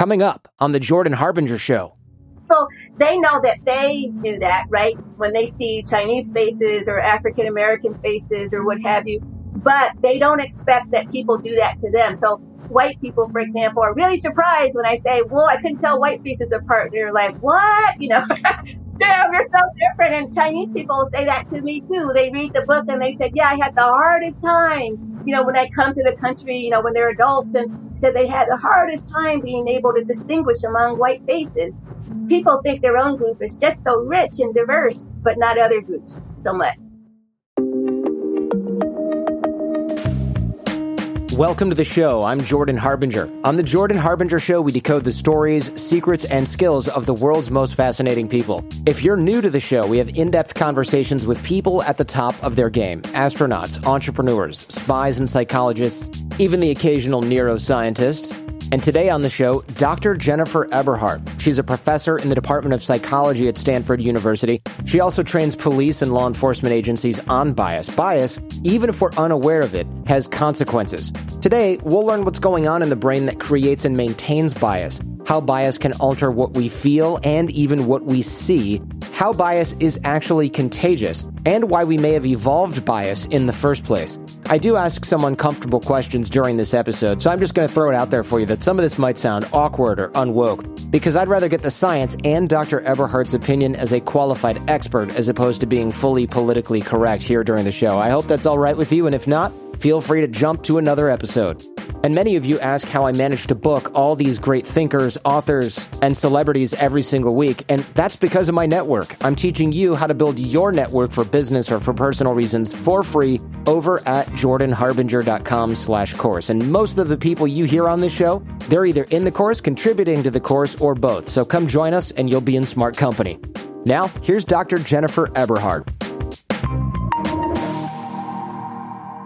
Coming up on the Jordan Harbinger Show. So they know that they do that, right? When they see Chinese faces or African American faces or what have you, but they don't expect that people do that to them. So white people, for example, are really surprised when I say, well, I couldn't tell white faces apart. They're like, what? You know, damn, you're so different. And Chinese people say that to me too. They read the book and they said, yeah, I had the hardest time, you know, when I come to the country, you know, when they're adults and said they had the hardest time being able to distinguish among white faces. People think their own group is just so rich and diverse, but not other groups so much. Welcome to the show. I'm Jordan Harbinger. On the Jordan Harbinger Show, we decode the stories, secrets, and skills of the world's most fascinating people. If you're new to the show, we have in depth conversations with people at the top of their game astronauts, entrepreneurs, spies, and psychologists, even the occasional neuroscientist. And today on the show, Dr. Jennifer Eberhardt. She's a professor in the Department of Psychology at Stanford University. She also trains police and law enforcement agencies on bias. Bias, even if we're unaware of it, has consequences. Today, we'll learn what's going on in the brain that creates and maintains bias, how bias can alter what we feel and even what we see, how bias is actually contagious, and why we may have evolved bias in the first place. I do ask some uncomfortable questions during this episode, so I'm just going to throw it out there for you that some of this might sound awkward or unwoke, because I'd rather get the science and Dr. Eberhardt's opinion as a qualified expert as opposed to being fully politically correct here during the show. I hope that's all right with you, and if not, feel free to jump to another episode. And many of you ask how I manage to book all these great thinkers, authors, and celebrities every single week, and that's because of my network. I'm teaching you how to build your network for business or for personal reasons for free over at jordanharbinger.com slash course. And most of the people you hear on this show, they're either in the course, contributing to the course, or both. So come join us and you'll be in smart company. Now, here's Dr. Jennifer Eberhardt.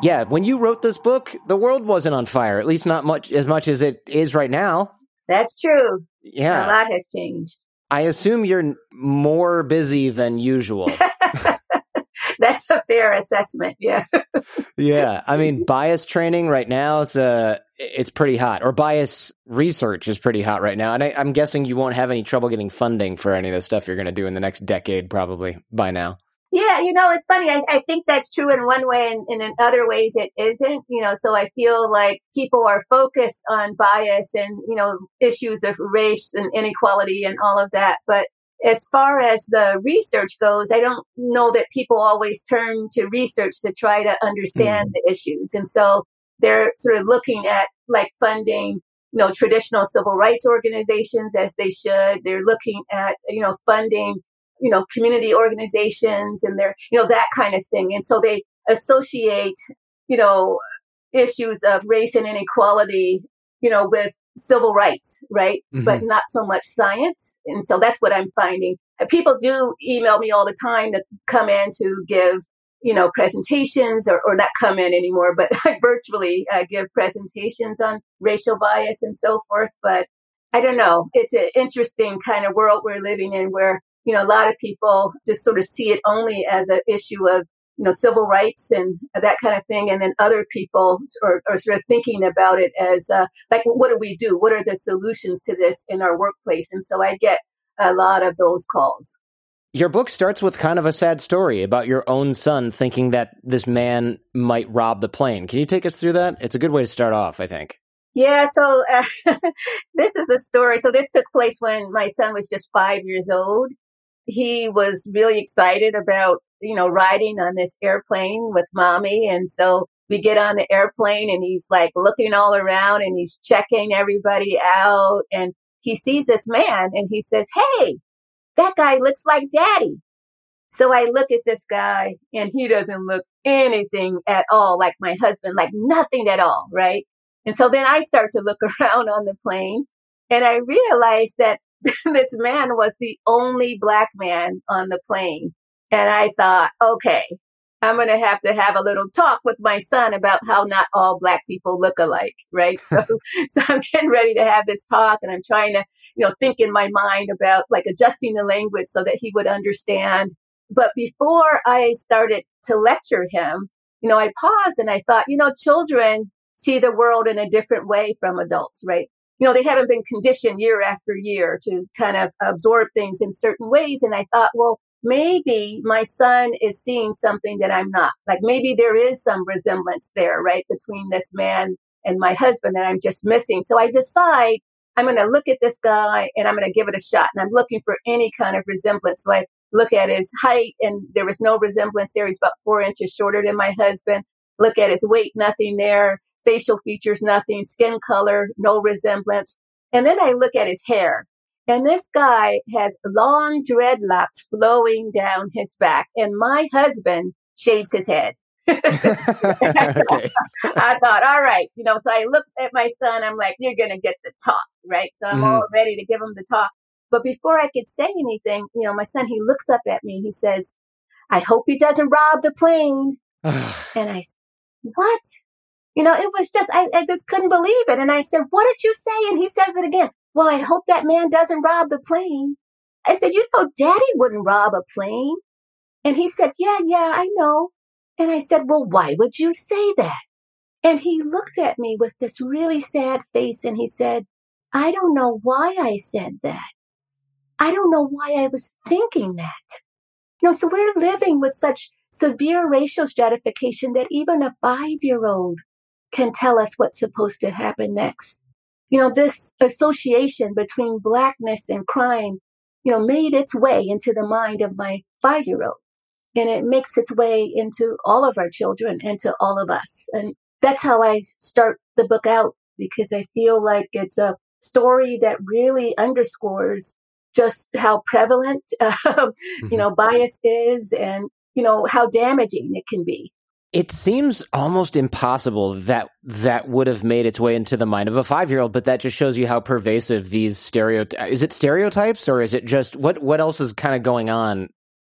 Yeah, when you wrote this book, the world wasn't on fire, at least not much as much as it is right now. That's true. Yeah. A lot has changed. I assume you're more busy than usual. That's a fair assessment. Yeah. yeah. I mean, bias training right now is uh, it's pretty hot, or bias research is pretty hot right now. And I, I'm guessing you won't have any trouble getting funding for any of the stuff you're going to do in the next decade, probably by now. Yeah, you know, it's funny. I, I think that's true in one way, and, and, in other ways it isn't. You know, so I feel like people are focused on bias and you know issues of race and inequality and all of that. But as far as the research goes, I don't know that people always turn to research to try to understand mm. the issues, and so they're sort of looking at like funding you know, traditional civil rights organizations as they should. They're looking at, you know, funding you know, community organizations and their, you know, that kind of thing. And so they associate, you know, issues of race and inequality, you know, with civil rights, right? Mm-hmm. But not so much science. And so that's what I'm finding. People do email me all the time to come in to give, you know, presentations or, or not come in anymore, but I virtually uh, give presentations on racial bias and so forth. But I don't know. It's an interesting kind of world we're living in where you know, a lot of people just sort of see it only as an issue of, you know, civil rights and that kind of thing. And then other people are, are sort of thinking about it as, uh, like, what do we do? What are the solutions to this in our workplace? And so I get a lot of those calls. Your book starts with kind of a sad story about your own son thinking that this man might rob the plane. Can you take us through that? It's a good way to start off, I think. Yeah, so uh, this is a story. So this took place when my son was just five years old he was really excited about, you know, riding on this airplane with mommy. And so we get on the airplane and he's like looking all around and he's checking everybody out. And he sees this man and he says, Hey, that guy looks like daddy. So I look at this guy and he doesn't look anything at all like my husband, like nothing at all. Right. And so then I start to look around on the plane and I realize that this man was the only black man on the plane. And I thought, okay, I'm going to have to have a little talk with my son about how not all black people look alike, right? So, so I'm getting ready to have this talk and I'm trying to, you know, think in my mind about like adjusting the language so that he would understand. But before I started to lecture him, you know, I paused and I thought, you know, children see the world in a different way from adults, right? You know, they haven't been conditioned year after year to kind of absorb things in certain ways. And I thought, well, maybe my son is seeing something that I'm not. Like maybe there is some resemblance there, right, between this man and my husband that I'm just missing. So I decide I'm going to look at this guy and I'm going to give it a shot. And I'm looking for any kind of resemblance. So I look at his height and there was no resemblance there. He's about four inches shorter than my husband. Look at his weight, nothing there. Facial features, nothing. Skin color, no resemblance. And then I look at his hair and this guy has long dreadlocks flowing down his back, and my husband shaves his head. okay. I thought, all right, you know, so I looked at my son. I'm like, you're going to get the talk, right? So I'm mm-hmm. all ready to give him the talk. But before I could say anything, you know, my son, he looks up at me. He says, I hope he doesn't rob the plane. and I said, what? You know, it was just, I, I just couldn't believe it. And I said, what did you say? And he says it again. Well, I hope that man doesn't rob the plane. I said, you know, daddy wouldn't rob a plane. And he said, yeah, yeah, I know. And I said, well, why would you say that? And he looked at me with this really sad face and he said, I don't know why I said that. I don't know why I was thinking that. You know, so we're living with such severe racial stratification that even a five year old can tell us what's supposed to happen next you know, this association between blackness and crime, you know, made its way into the mind of my five year old. And it makes its way into all of our children and to all of us. And that's how I start the book out because I feel like it's a story that really underscores just how prevalent, um, mm-hmm. you know, bias is and, you know, how damaging it can be. It seems almost impossible that that would have made its way into the mind of a five year old, but that just shows you how pervasive these stereotypes. Is it stereotypes or is it just what? What else is kind of going on?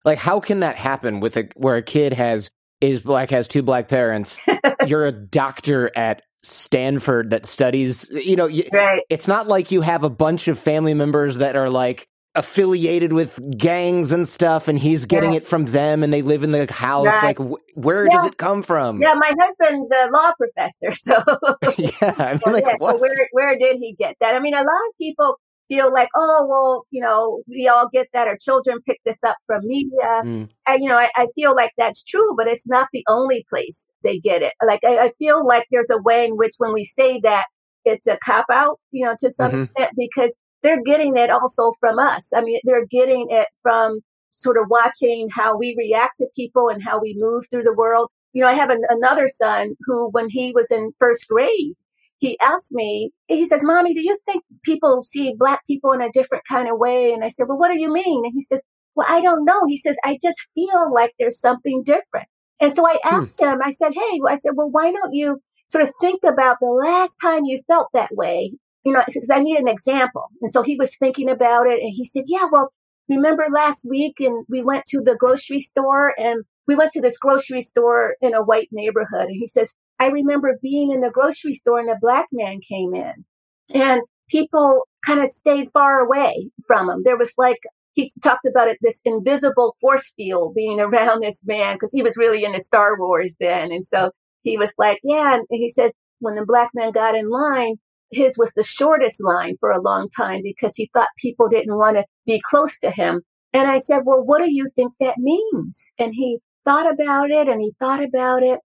Like, how can that happen with a where a kid has is black has two black parents? you're a doctor at Stanford that studies. You know, right. it's not like you have a bunch of family members that are like affiliated with gangs and stuff and he's getting yeah. it from them and they live in the house right. like wh- where yeah. does it come from yeah my husband's a law professor so yeah I mean, like, yeah, so where, where did he get that i mean a lot of people feel like oh well you know we all get that our children pick this up from media mm. and you know I, I, feel like that's true but it's not the only place they get it like I, I feel like there's a way in which when we say that it's a cop out you know to some mm-hmm. extent because they're getting it also from us. I mean, they're getting it from sort of watching how we react to people and how we move through the world. You know, I have an, another son who, when he was in first grade, he asked me, he says, Mommy, do you think people see black people in a different kind of way? And I said, Well, what do you mean? And he says, Well, I don't know. He says, I just feel like there's something different. And so I hmm. asked hmm. him, I said, Hey, I said, Well, why don't you sort of think about the last time you felt that way you know, because I need an example. And so he was thinking about it and he said, yeah, well, remember last week and we went to the grocery store and we went to this grocery store in a white neighborhood. And he says, I remember being in the grocery store and a black man came in and people kind of stayed far away from him. There was like, he talked about it, this invisible force field being around this man because he was really into Star Wars then. And so he was like, yeah. And he says, when the black man got in line, his was the shortest line for a long time because he thought people didn't want to be close to him. And I said, well, what do you think that means? And he thought about it and he thought about it.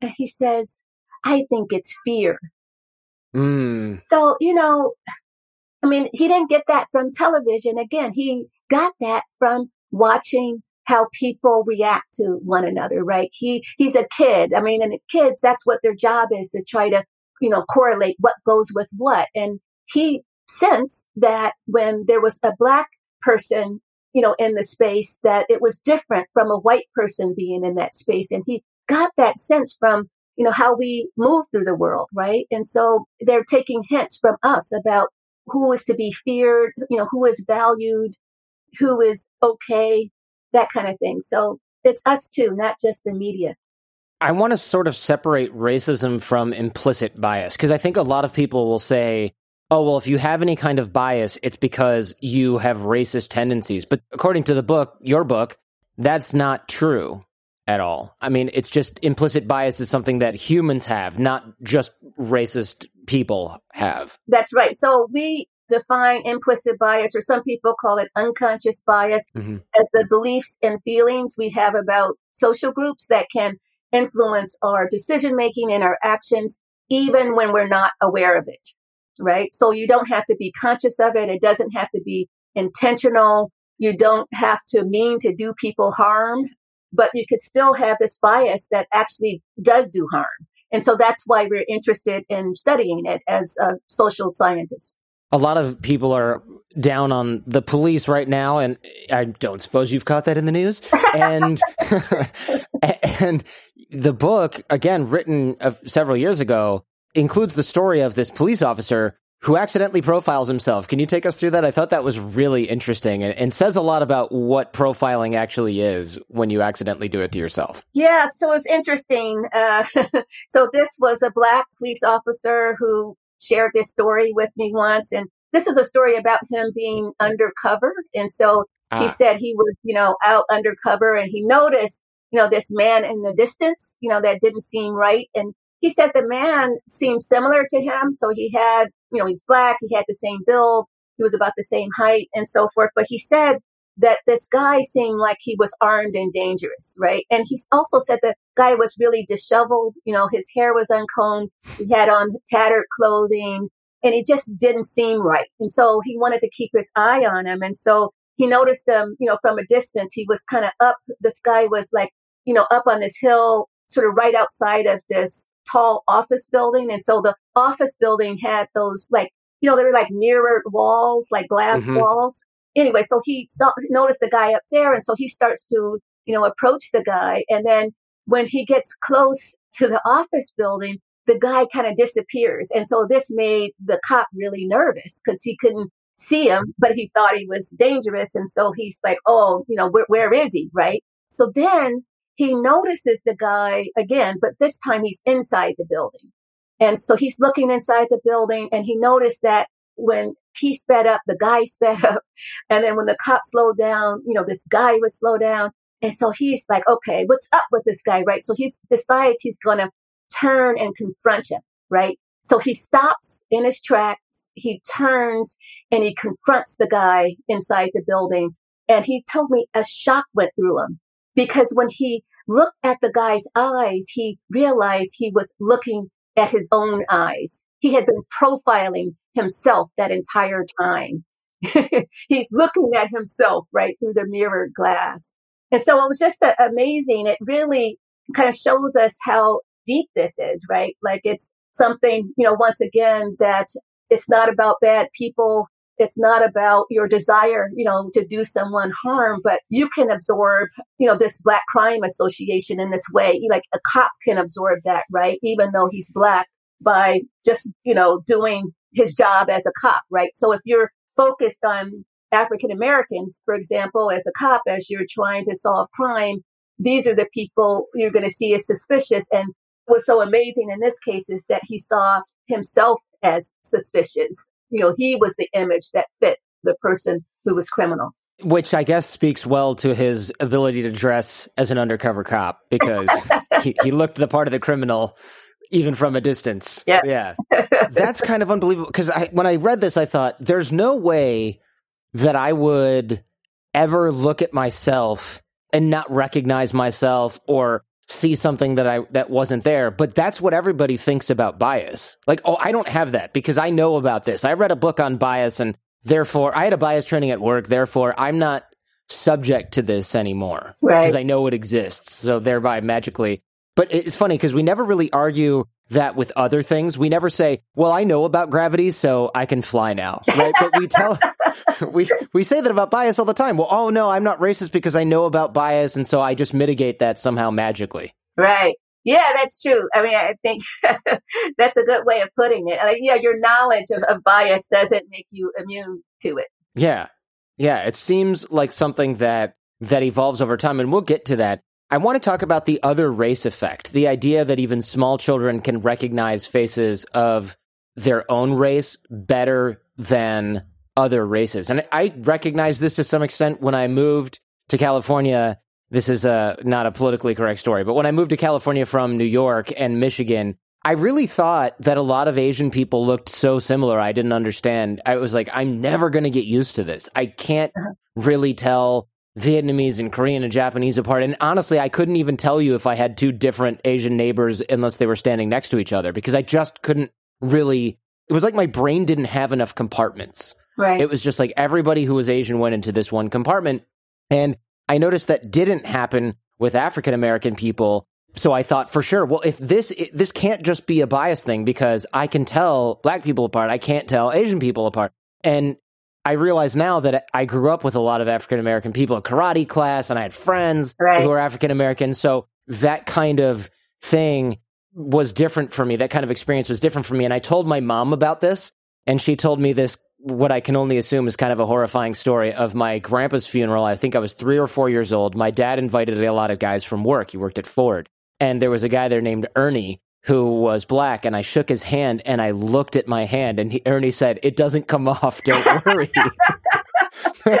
And he says, I think it's fear. Mm. So, you know, I mean, he didn't get that from television. Again, he got that from watching how people react to one another, right? He, he's a kid. I mean, and kids, that's what their job is to try to you know, correlate what goes with what. And he sensed that when there was a black person, you know, in the space, that it was different from a white person being in that space. And he got that sense from, you know, how we move through the world, right? And so they're taking hints from us about who is to be feared, you know, who is valued, who is okay, that kind of thing. So it's us too, not just the media. I want to sort of separate racism from implicit bias because I think a lot of people will say, oh, well, if you have any kind of bias, it's because you have racist tendencies. But according to the book, your book, that's not true at all. I mean, it's just implicit bias is something that humans have, not just racist people have. That's right. So we define implicit bias, or some people call it unconscious bias, mm-hmm. as the beliefs and feelings we have about social groups that can influence our decision making and our actions, even when we're not aware of it. Right. So you don't have to be conscious of it. It doesn't have to be intentional. You don't have to mean to do people harm, but you could still have this bias that actually does do harm. And so that's why we're interested in studying it as a social scientists a lot of people are down on the police right now, and I don't suppose you've caught that in the news. And and the book, again written several years ago, includes the story of this police officer who accidentally profiles himself. Can you take us through that? I thought that was really interesting and, and, says a lot about what profiling actually is when you accidentally do it to yourself. Yeah, so it's interesting. Uh, so this was a black police officer who shared this story with me once. And this is a story about him being undercover. And so ah. he said he was, you know, out undercover and he noticed, you know, this man in the distance, you know, that didn't seem right. And he said the man seemed similar to him. So he had, you know, he's black, he had the same build, he was about the same height and so forth. But he said that this guy seemed like he was armed and dangerous, right? And he also said the guy was really disheveled. You know, his hair was uncombed. He had on tattered clothing and it just didn't seem right. And so he wanted to keep his eye on him. And so he noticed him, you know, from a distance. He was kind of up. This guy was like, you know, up on this hill, sort of right outside of this tall office building. And so the office building had those like, you know, they were like mirrored walls, like glass mm-hmm. walls anyway, so he saw, noticed the guy up there. And so he starts to, you know, approach the guy. And then when he gets close to the office building, the guy kind of disappears. And so this made the cop really nervous because he couldn't see him, but he thought he was dangerous. And so he's like, oh, you know, where, where is he? Right. So then he notices the guy again, but this time he's inside the building. And so he's looking inside the building and he noticed that when he sped up, the guy sped up. And then when the cop slowed down, you know, this guy would slow down. And so he's like, okay, what's up with this guy? Right. So he decides he's going to turn and confront him. Right. So he stops in his tracks. He turns and he confronts the guy inside the building. And he told me a shock went through him because when he looked at the guy's eyes, he realized he was looking at his own eyes. He had been profiling himself that entire time. He's looking at himself right through the mirrored glass. And so it was just uh, amazing. It really kind of shows us how deep this is, right? Like it's something, you know, once again, that it's not about bad people. It's not about your desire, you know, to do someone harm, but you can absorb, you know, this black crime association in this way. Like a cop can absorb that, right? Even though he's black by just, you know, doing his job as a cop, right? So if you're focused on African Americans, for example, as a cop, as you're trying to solve crime, these are the people you're going to see as suspicious. And what's so amazing in this case is that he saw himself as suspicious. You know, he was the image that fit the person who was criminal. Which I guess speaks well to his ability to dress as an undercover cop because he, he looked the part of the criminal even from a distance. Yeah. Yeah. That's kind of unbelievable because I when I read this I thought there's no way that I would ever look at myself and not recognize myself or see something that I that wasn't there but that's what everybody thinks about bias. Like oh I don't have that because I know about this. I read a book on bias and therefore I had a bias training at work. Therefore I'm not subject to this anymore because right. I know it exists. So thereby magically but it's funny because we never really argue that with other things. We never say, "Well, I know about gravity, so I can fly now." Right? but we tell we we say that about bias all the time. Well, oh no, I'm not racist because I know about bias and so I just mitigate that somehow magically. Right. Yeah, that's true. I mean, I think that's a good way of putting it. Like, yeah, your knowledge of, of bias doesn't make you immune to it. Yeah. Yeah, it seems like something that that evolves over time and we'll get to that. I want to talk about the other race effect, the idea that even small children can recognize faces of their own race better than other races. And I recognize this to some extent when I moved to California. This is a, not a politically correct story, but when I moved to California from New York and Michigan, I really thought that a lot of Asian people looked so similar. I didn't understand. I was like, I'm never going to get used to this. I can't uh-huh. really tell Vietnamese and Korean and Japanese apart. And honestly, I couldn't even tell you if I had two different Asian neighbors unless they were standing next to each other because I just couldn't really. It was like my brain didn't have enough compartments. Right. It was just like everybody who was Asian went into this one compartment. And I noticed that didn't happen with African American people. So I thought for sure, well, if this this can't just be a bias thing because I can tell black people apart, I can't tell Asian people apart. And I realize now that I grew up with a lot of African American people in karate class, and I had friends right. who were African American. So that kind of thing was different for me. That kind of experience was different for me. And I told my mom about this, and she told me this what I can only assume is kind of a horrifying story of my grandpa's funeral. I think I was three or four years old. My dad invited a lot of guys from work. He worked at Ford. And there was a guy there named Ernie who was black. And I shook his hand and I looked at my hand. And he, Ernie said, It doesn't come off. Don't worry.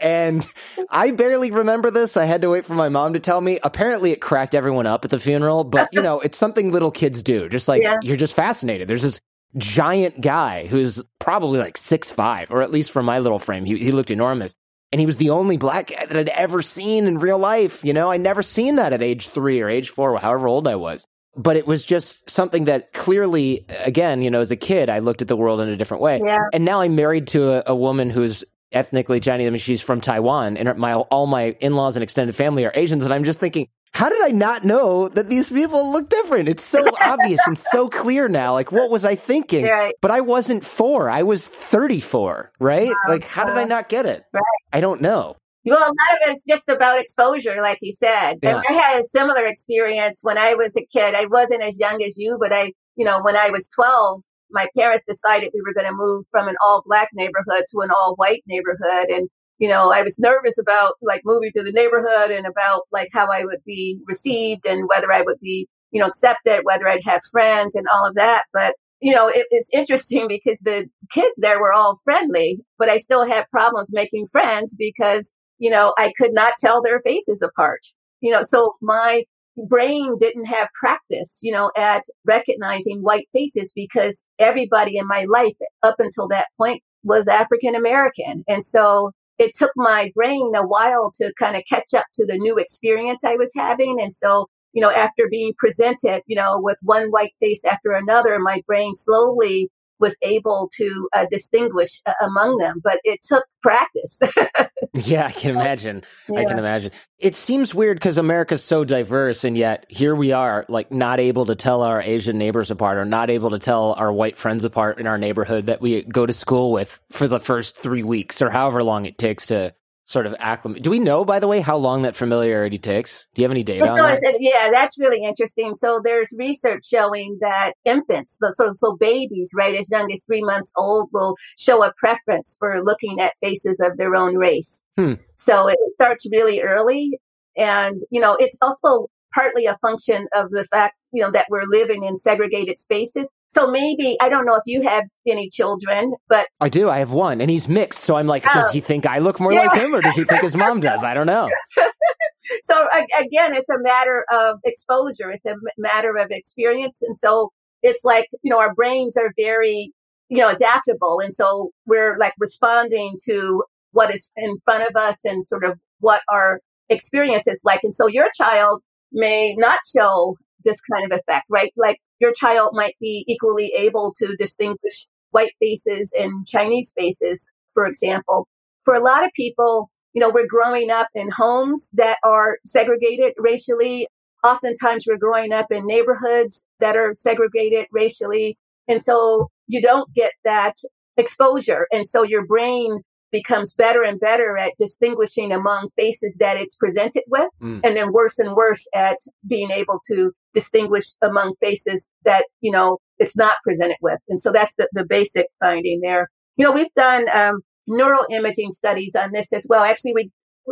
and I barely remember this. I had to wait for my mom to tell me. Apparently, it cracked everyone up at the funeral, but you know, it's something little kids do. Just like yeah. you're just fascinated. There's this giant guy who's probably like six five, or at least from my little frame, he, he looked enormous. And he was the only black guy that I'd ever seen in real life. You know, I'd never seen that at age three or age four, however old I was. But it was just something that clearly, again, you know, as a kid, I looked at the world in a different way. Yeah. And now I'm married to a, a woman who's ethnically Chinese. I mean, she's from Taiwan, and my all my in laws and extended family are Asians. And I'm just thinking, how did I not know that these people look different? It's so obvious and so clear now. Like, what was I thinking? Right. But I wasn't four. I was 34, right? Wow. Like, how did I not get it? Right. I don't know. Well, a lot of it's just about exposure, like you said. Yeah. I had a similar experience when I was a kid. I wasn't as young as you, but I, you know, when I was 12, my parents decided we were going to move from an all black neighborhood to an all white neighborhood. And you know, I was nervous about like moving to the neighborhood and about like how I would be received and whether I would be, you know, accepted, whether I'd have friends and all of that. But, you know, it, it's interesting because the kids there were all friendly, but I still had problems making friends because, you know, I could not tell their faces apart. You know, so my brain didn't have practice, you know, at recognizing white faces because everybody in my life up until that point was African American. And so it took my brain a while to kind of catch up to the new experience I was having. And so, you know, after being presented, you know, with one white face after another, my brain slowly was able to uh, distinguish uh, among them, but it took practice. yeah, I can imagine. Yeah. I can imagine. It seems weird because America's so diverse, and yet here we are, like not able to tell our Asian neighbors apart, or not able to tell our white friends apart in our neighborhood that we go to school with for the first three weeks, or however long it takes to sort of acclimate. Do we know, by the way, how long that familiarity takes? Do you have any data on that? Yeah, that's really interesting. So there's research showing that infants, so so babies, right, as young as three months old, will show a preference for looking at faces of their own race. Hmm. So it starts really early, and you know, it's also partly a function of the fact, you know, that we're living in segregated spaces. So maybe, I don't know if you have any children, but. I do. I have one and he's mixed. So I'm like, oh. does he think I look more yeah. like him or does he think his mom does? I don't know. so again, it's a matter of exposure. It's a matter of experience. And so it's like, you know, our brains are very, you know, adaptable. And so we're like responding to what is in front of us and sort of what our experience is like. And so your child may not show this kind of effect, right? Like your child might be equally able to distinguish white faces and Chinese faces, for example. For a lot of people, you know, we're growing up in homes that are segregated racially. Oftentimes we're growing up in neighborhoods that are segregated racially. And so you don't get that exposure. And so your brain becomes better and better at distinguishing among faces that it's presented with, mm. and then worse and worse at being able to distinguish among faces that, you know, it's not presented with. And so that's the, the basic finding there. You know, we've done um, neural imaging studies on this as well. Actually, we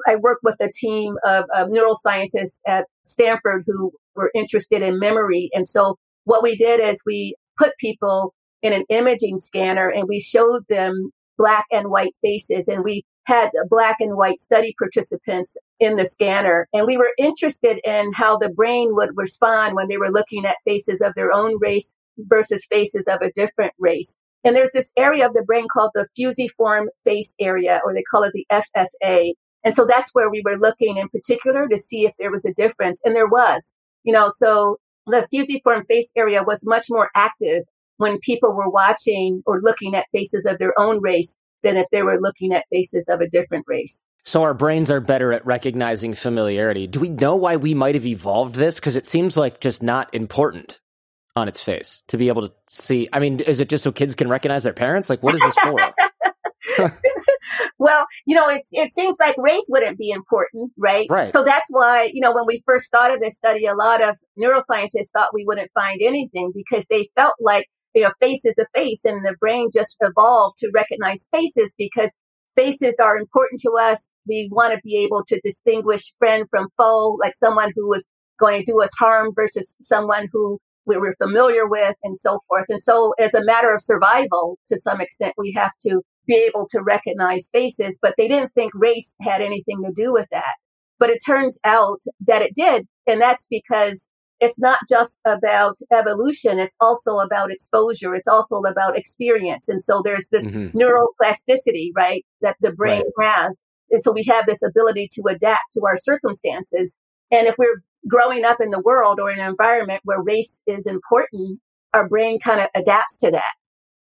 I work with a team of neuroscientists at Stanford who were interested in memory. And so what we did is we put people in an imaging scanner and we showed them black and white faces. And we had black and white study participants in the scanner. And we were interested in how the brain would respond when they were looking at faces of their own race versus faces of a different race. And there's this area of the brain called the fusiform face area, or they call it the FFA. And so that's where we were looking in particular to see if there was a difference. And there was, you know, so the fusiform face area was much more active when people were watching or looking at faces of their own race than if they were looking at faces of a different race. So our brains are better at recognizing familiarity. Do we know why we might have evolved this? Because it seems like just not important on its face to be able to see. I mean, is it just so kids can recognize their parents? Like, what is this for? well, you know, it, it seems like race wouldn't be important, right? Right. So that's why, you know, when we first started this study, a lot of neuroscientists thought we wouldn't find anything because they felt like you know, face is a face and the brain just evolved to recognize faces because faces are important to us. We want to be able to distinguish friend from foe, like someone who is going to do us harm versus someone who we were familiar with and so forth. And so as a matter of survival, to some extent, we have to be able to recognize faces, but they didn't think race had anything to do with that. But it turns out that it did. And that's because it's not just about evolution. It's also about exposure. It's also about experience. And so there's this mm-hmm. neuroplasticity, right, that the brain right. has. And so we have this ability to adapt to our circumstances. And if we're growing up in the world or in an environment where race is important, our brain kind of adapts to that.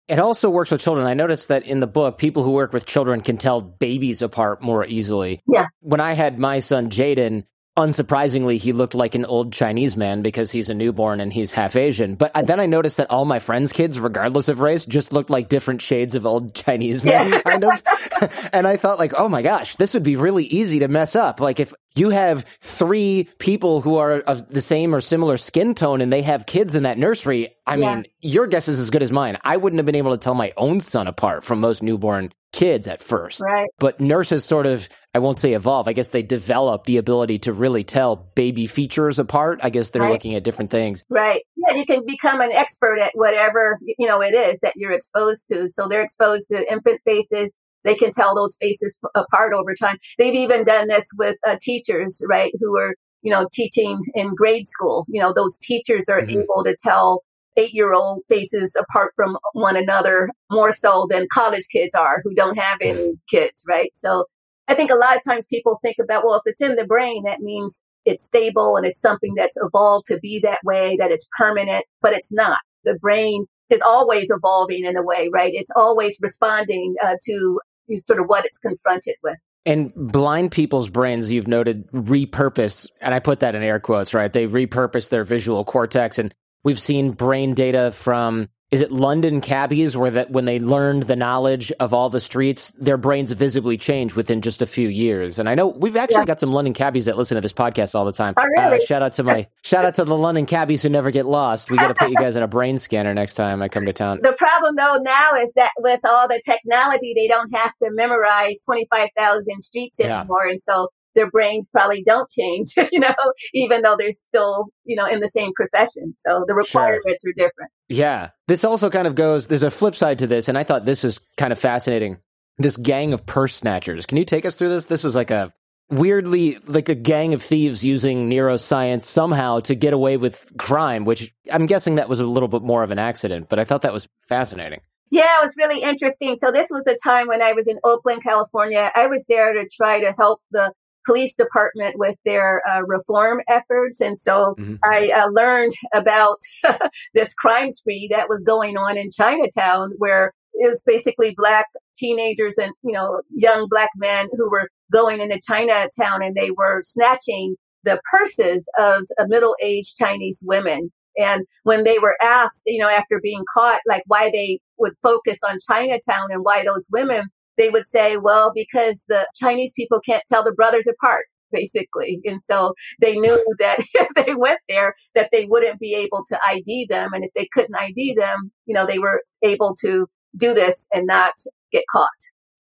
It also works with children. I noticed that in the book, people who work with children can tell babies apart more easily. Yeah. When I had my son Jaden, Unsurprisingly, he looked like an old Chinese man because he's a newborn and he's half Asian. But then I noticed that all my friends' kids, regardless of race, just looked like different shades of old Chinese men, kind of. and I thought, like, oh my gosh, this would be really easy to mess up. Like, if you have three people who are of the same or similar skin tone and they have kids in that nursery, I yeah. mean, your guess is as good as mine. I wouldn't have been able to tell my own son apart from most newborn kids at first. Right. But nurses sort of, I won't say evolve, I guess they develop the ability to really tell baby features apart. I guess they're right. looking at different things. Right. Yeah, you can become an expert at whatever, you know, it is that you're exposed to. So they're exposed to infant faces. They can tell those faces apart over time. They've even done this with uh, teachers, right, who are, you know, teaching in grade school. You know, those teachers are mm-hmm. able to tell eight year old faces apart from one another more so than college kids are who don't have any kids, right? So I think a lot of times people think about, well, if it's in the brain, that means it's stable and it's something that's evolved to be that way, that it's permanent, but it's not. The brain is always evolving in a way, right? It's always responding uh, to sort of what it's confronted with. And blind people's brains, you've noted, repurpose, and I put that in air quotes, right? They repurpose their visual cortex. And We've seen brain data from is it London cabbies where that when they learned the knowledge of all the streets, their brains visibly changed within just a few years. And I know we've actually yeah. got some London cabbies that listen to this podcast all the time. Oh, really? uh, shout out to my shout out to the London cabbies who never get lost. We got to put you guys in a brain scanner next time I come to town. The problem though now is that with all the technology, they don't have to memorize twenty five thousand streets anymore, yeah. and so their brains probably don't change, you know, even though they're still, you know, in the same profession. So the requirements sure. are different. Yeah. This also kind of goes, there's a flip side to this. And I thought this was kind of fascinating. This gang of purse snatchers. Can you take us through this? This was like a weirdly, like a gang of thieves using neuroscience somehow to get away with crime, which I'm guessing that was a little bit more of an accident, but I thought that was fascinating. Yeah, it was really interesting. So this was the time when I was in Oakland, California. I was there to try to help the police department with their uh, reform efforts. And so mm-hmm. I uh, learned about this crime spree that was going on in Chinatown where it was basically black teenagers and, you know, young black men who were going into Chinatown and they were snatching the purses of middle-aged Chinese women. And when they were asked, you know, after being caught, like why they would focus on Chinatown and why those women they would say, well, because the Chinese people can't tell the brothers apart basically. And so they knew that if they went there, that they wouldn't be able to ID them. And if they couldn't ID them, you know, they were able to do this and not get caught.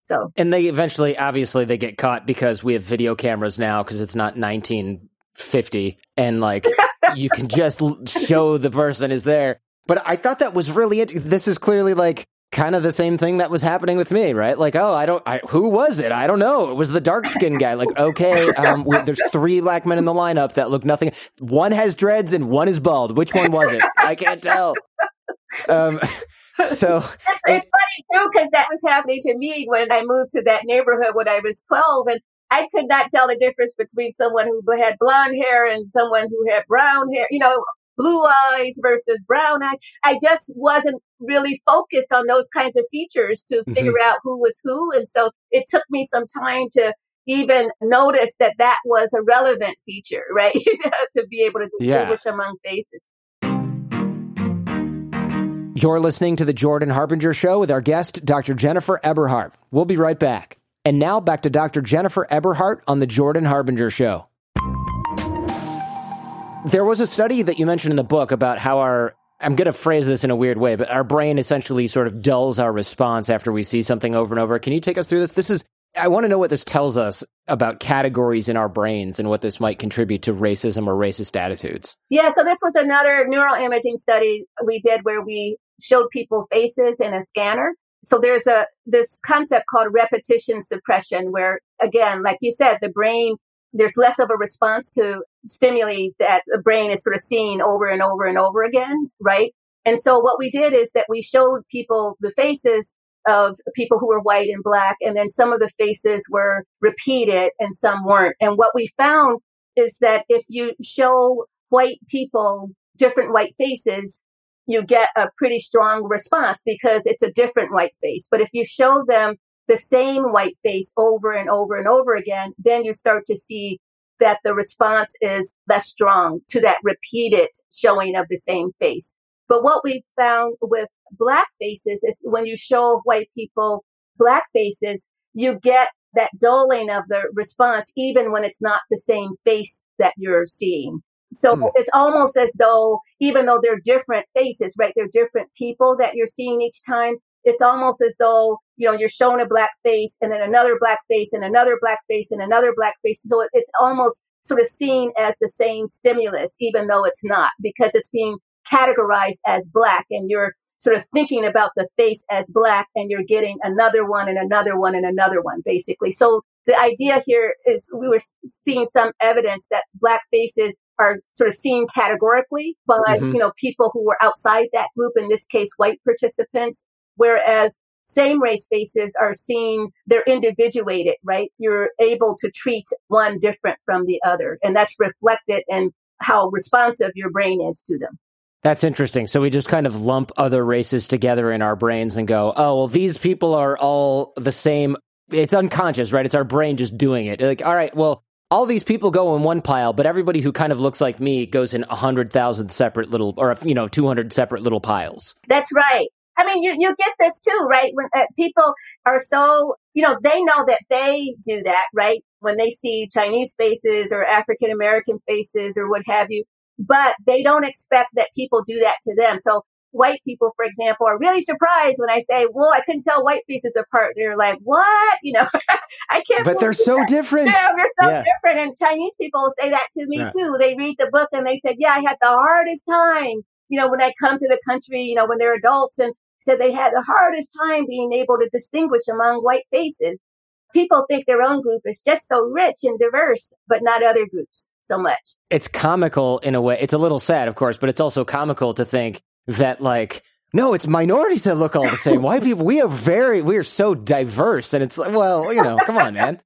So, and they eventually, obviously, they get caught because we have video cameras now because it's not 1950 and like you can just show the person is there. But I thought that was really, this is clearly like kind of the same thing that was happening with me, right? Like, oh, I don't, I, who was it? I don't know. It was the dark skinned guy. Like, okay, um, we, there's three black men in the lineup that look nothing. One has dreads and one is bald. Which one was it? I can't tell. Um, so it's, it's funny too because that was happening to me when I moved to that neighborhood when I was 12, and I could not tell the difference between someone who had blonde hair and someone who had brown hair. You know, blue eyes versus brown eyes. I just wasn't really focused on those kinds of features to mm-hmm. figure out who was who. And so it took me some time to even notice that that was a relevant feature, right? to be able to distinguish yeah. among faces. You're listening to the Jordan Harbinger Show with our guest, Dr. Jennifer Eberhardt. We'll be right back. And now back to Dr. Jennifer Eberhardt on the Jordan Harbinger Show. There was a study that you mentioned in the book about how our I'm going to phrase this in a weird way, but our brain essentially sort of dulls our response after we see something over and over. Can you take us through this? This is I want to know what this tells us about categories in our brains and what this might contribute to racism or racist attitudes. Yeah, so this was another neural imaging study we did where we showed people faces in a scanner. So there's a this concept called repetition suppression where again, like you said, the brain there's less of a response to stimuli that the brain is sort of seeing over and over and over again, right? And so what we did is that we showed people the faces of people who were white and black, and then some of the faces were repeated and some weren't. And what we found is that if you show white people different white faces, you get a pretty strong response because it's a different white face. But if you show them the same white face over and over and over again, then you start to see that the response is less strong to that repeated showing of the same face. But what we found with black faces is when you show white people black faces, you get that dulling of the response, even when it's not the same face that you're seeing. So mm. it's almost as though, even though they're different faces, right? They're different people that you're seeing each time. It's almost as though, you know, you're showing a black face and then another black face and another black face and another black face. So it's almost sort of seen as the same stimulus, even though it's not, because it's being categorized as black and you're sort of thinking about the face as black and you're getting another one and another one and another one, basically. So the idea here is we were seeing some evidence that black faces are sort of seen categorically by, mm-hmm. you know, people who were outside that group, in this case, white participants, whereas same race faces are seen, they're individuated, right? You're able to treat one different from the other. And that's reflected in how responsive your brain is to them. That's interesting. So we just kind of lump other races together in our brains and go, oh, well, these people are all the same. It's unconscious, right? It's our brain just doing it. Like, all right, well, all these people go in one pile, but everybody who kind of looks like me goes in a hundred thousand separate little, or you know, two hundred separate little piles. That's right. I mean, you you get this too, right? When uh, people are so, you know, they know that they do that, right? When they see Chinese faces or African American faces or what have you, but they don't expect that people do that to them. So white people, for example, are really surprised when I say, well, I couldn't tell white faces apart. They're like, what? You know, I can't. But they're so that. different. Yeah, they're so yeah. different. And Chinese people say that to me yeah. too. They read the book and they said, yeah, I had the hardest time, you know, when I come to the country, you know, when they're adults and said they had the hardest time being able to distinguish among white faces. People think their own group is just so rich and diverse, but not other groups so much. It's comical in a way. It's a little sad, of course, but it's also comical to think that like no, it's minorities that look all the same. White people, we are very, we are so diverse. And it's like, well, you know, come on, man.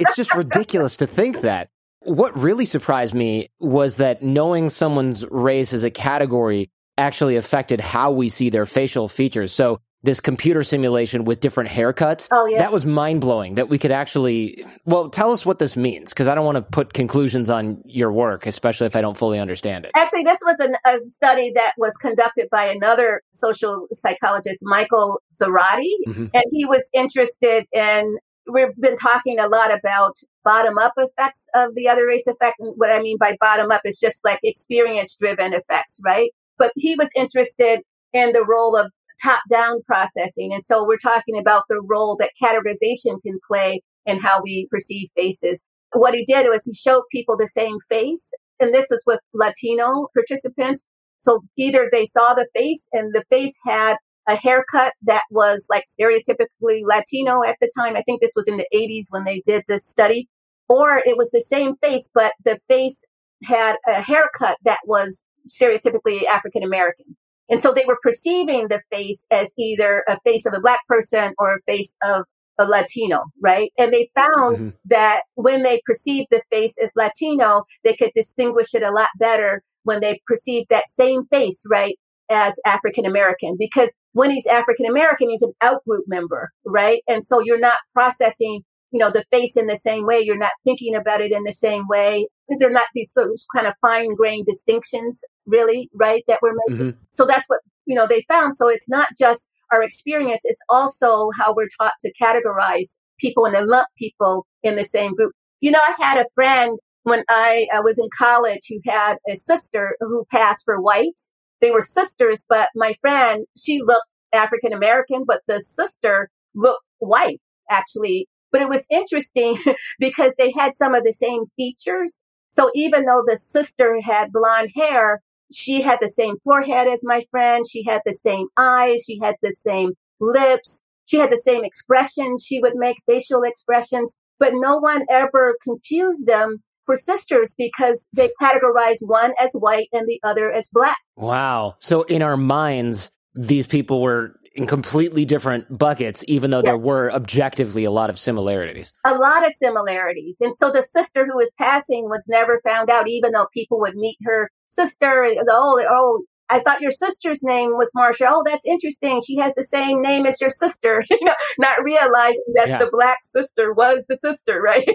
It's just ridiculous to think that. What really surprised me was that knowing someone's race as a category actually affected how we see their facial features. So this computer simulation with different haircuts. Oh, yeah. That was mind blowing that we could actually, well, tell us what this means because I don't want to put conclusions on your work, especially if I don't fully understand it. Actually, this was an, a study that was conducted by another social psychologist, Michael Zarate, mm-hmm. and he was interested in. We've been talking a lot about bottom up effects of the other race effect. What I mean by bottom up is just like experience driven effects, right? But he was interested in the role of top down processing. And so we're talking about the role that categorization can play in how we perceive faces. What he did was he showed people the same face. And this is with Latino participants. So either they saw the face and the face had a haircut that was like stereotypically Latino at the time. I think this was in the 80s when they did this study. Or it was the same face, but the face had a haircut that was stereotypically African American. And so they were perceiving the face as either a face of a black person or a face of a Latino, right? And they found mm-hmm. that when they perceived the face as Latino, they could distinguish it a lot better when they perceived that same face, right, as African American. Because when he's African American, he's an outgroup member, right? And so you're not processing, you know, the face in the same way. You're not thinking about it in the same way. They're not these kind of fine grained distinctions, really, right, that we're making. Mm-hmm. So that's what, you know, they found. So it's not just our experience, it's also how we're taught to categorize people and then lump people in the same group. You know, I had a friend when I, I was in college who had a sister who passed for white. They were sisters, but my friend, she looked African American, but the sister looked white actually. But it was interesting because they had some of the same features. So even though the sister had blonde hair, she had the same forehead as my friend. She had the same eyes. She had the same lips. She had the same expression. She would make facial expressions, but no one ever confused them for sisters because they categorize one as white and the other as black. Wow. So in our minds, these people were in completely different buckets, even though there were objectively a lot of similarities. A lot of similarities. And so the sister who was passing was never found out, even though people would meet her sister. Oh, oh, I thought your sister's name was Marsha. Oh, that's interesting. She has the same name as your sister, you know, not realizing that yeah. the black sister was the sister, right?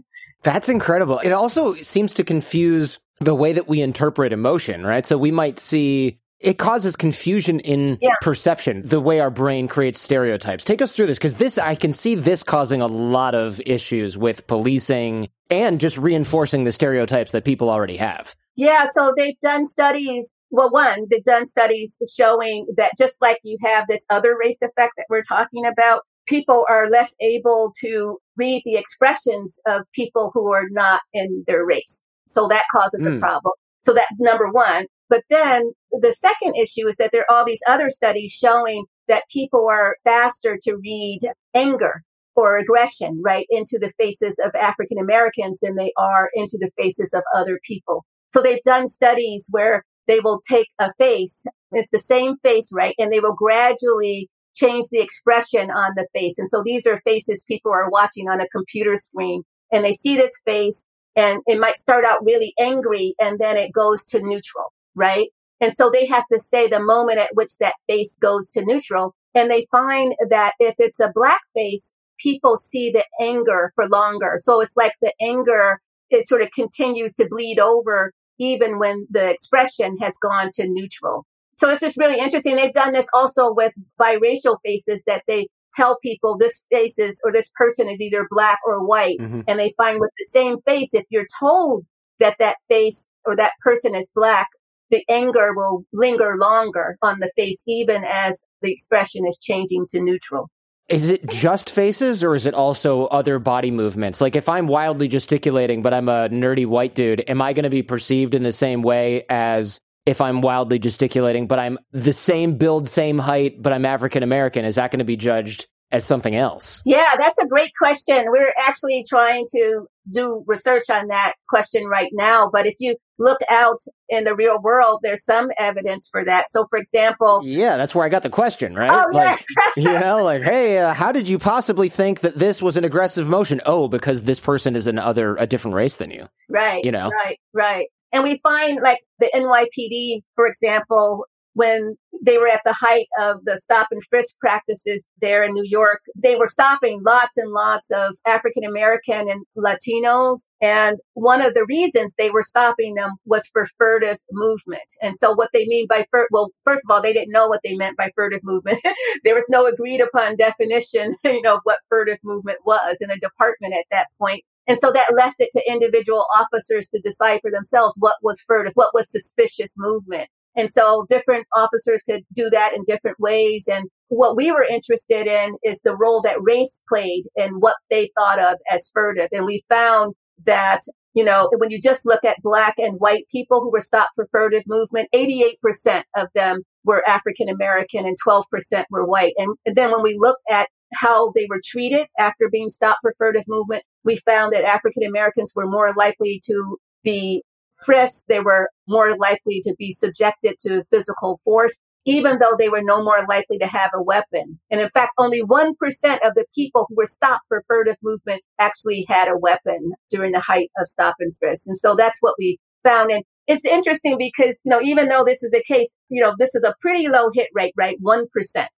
that's incredible. It also seems to confuse the way that we interpret emotion, right? So we might see it causes confusion in yeah. perception, the way our brain creates stereotypes. Take us through this because this, I can see this causing a lot of issues with policing and just reinforcing the stereotypes that people already have. Yeah, so they've done studies. Well, one, they've done studies showing that just like you have this other race effect that we're talking about, people are less able to read the expressions of people who are not in their race. So that causes mm. a hmm. problem. So that number one. But then the second issue is that there are all these other studies showing that people are faster to read anger or aggression right into the faces of African Americans than they are into the faces of other people. So they've done studies where they will take a face, it's the same face, right? And they will gradually change the expression on the face. And so these are faces people are watching on a computer screen and they see this face and it might start out really angry and then it goes to neutral, right? And so they have to say the moment at which that face goes to neutral. And they find that if it's a black face, people see the anger for longer. So it's like the anger, it sort of continues to bleed over even when the expression has gone to neutral. So it's just really interesting. They've done this also with biracial faces that they tell people this face is or this person is either black or white. Mm-hmm. And they find with the same face, if you're told that that face or that person is black, the anger will linger longer on the face, even as the expression is changing to neutral. Is it just faces or is it also other body movements? Like if I'm wildly gesticulating, but I'm a nerdy white dude, am I going to be perceived in the same way as if I'm wildly gesticulating, but I'm the same build, same height, but I'm African American? Is that going to be judged as something else? Yeah, that's a great question. We're actually trying to do research on that question right now. But if you look out in the real world, there's some evidence for that. So, for example, yeah, that's where I got the question, right? Oh, yeah. Like, you know, like, hey, uh, how did you possibly think that this was an aggressive motion? Oh, because this person is another a different race than you, right? You know, right, right. And we find like the NYPD, for example, when they were at the height of the stop and frisk practices there in New York, they were stopping lots and lots of African American and Latinos. And one of the reasons they were stopping them was for furtive movement. And so what they mean by fur, well, first of all, they didn't know what they meant by furtive movement. there was no agreed upon definition, you know, of what furtive movement was in a department at that point. And so that left it to individual officers to decide for themselves what was furtive, what was suspicious movement. And so different officers could do that in different ways. And what we were interested in is the role that race played in what they thought of as furtive. And we found that you know, when you just look at black and white people who were stopped for furtive movement, 88% of them were African American and 12% were white. And then when we look at how they were treated after being stopped for furtive movement, we found that African Americans were more likely to be frisked. They were more likely to be subjected to physical force even though they were no more likely to have a weapon. And in fact, only 1% of the people who were stopped for furtive movement actually had a weapon during the height of stop and frisk. And so that's what we found. And it's interesting because, you know, even though this is the case, you know, this is a pretty low hit rate, right? 1%,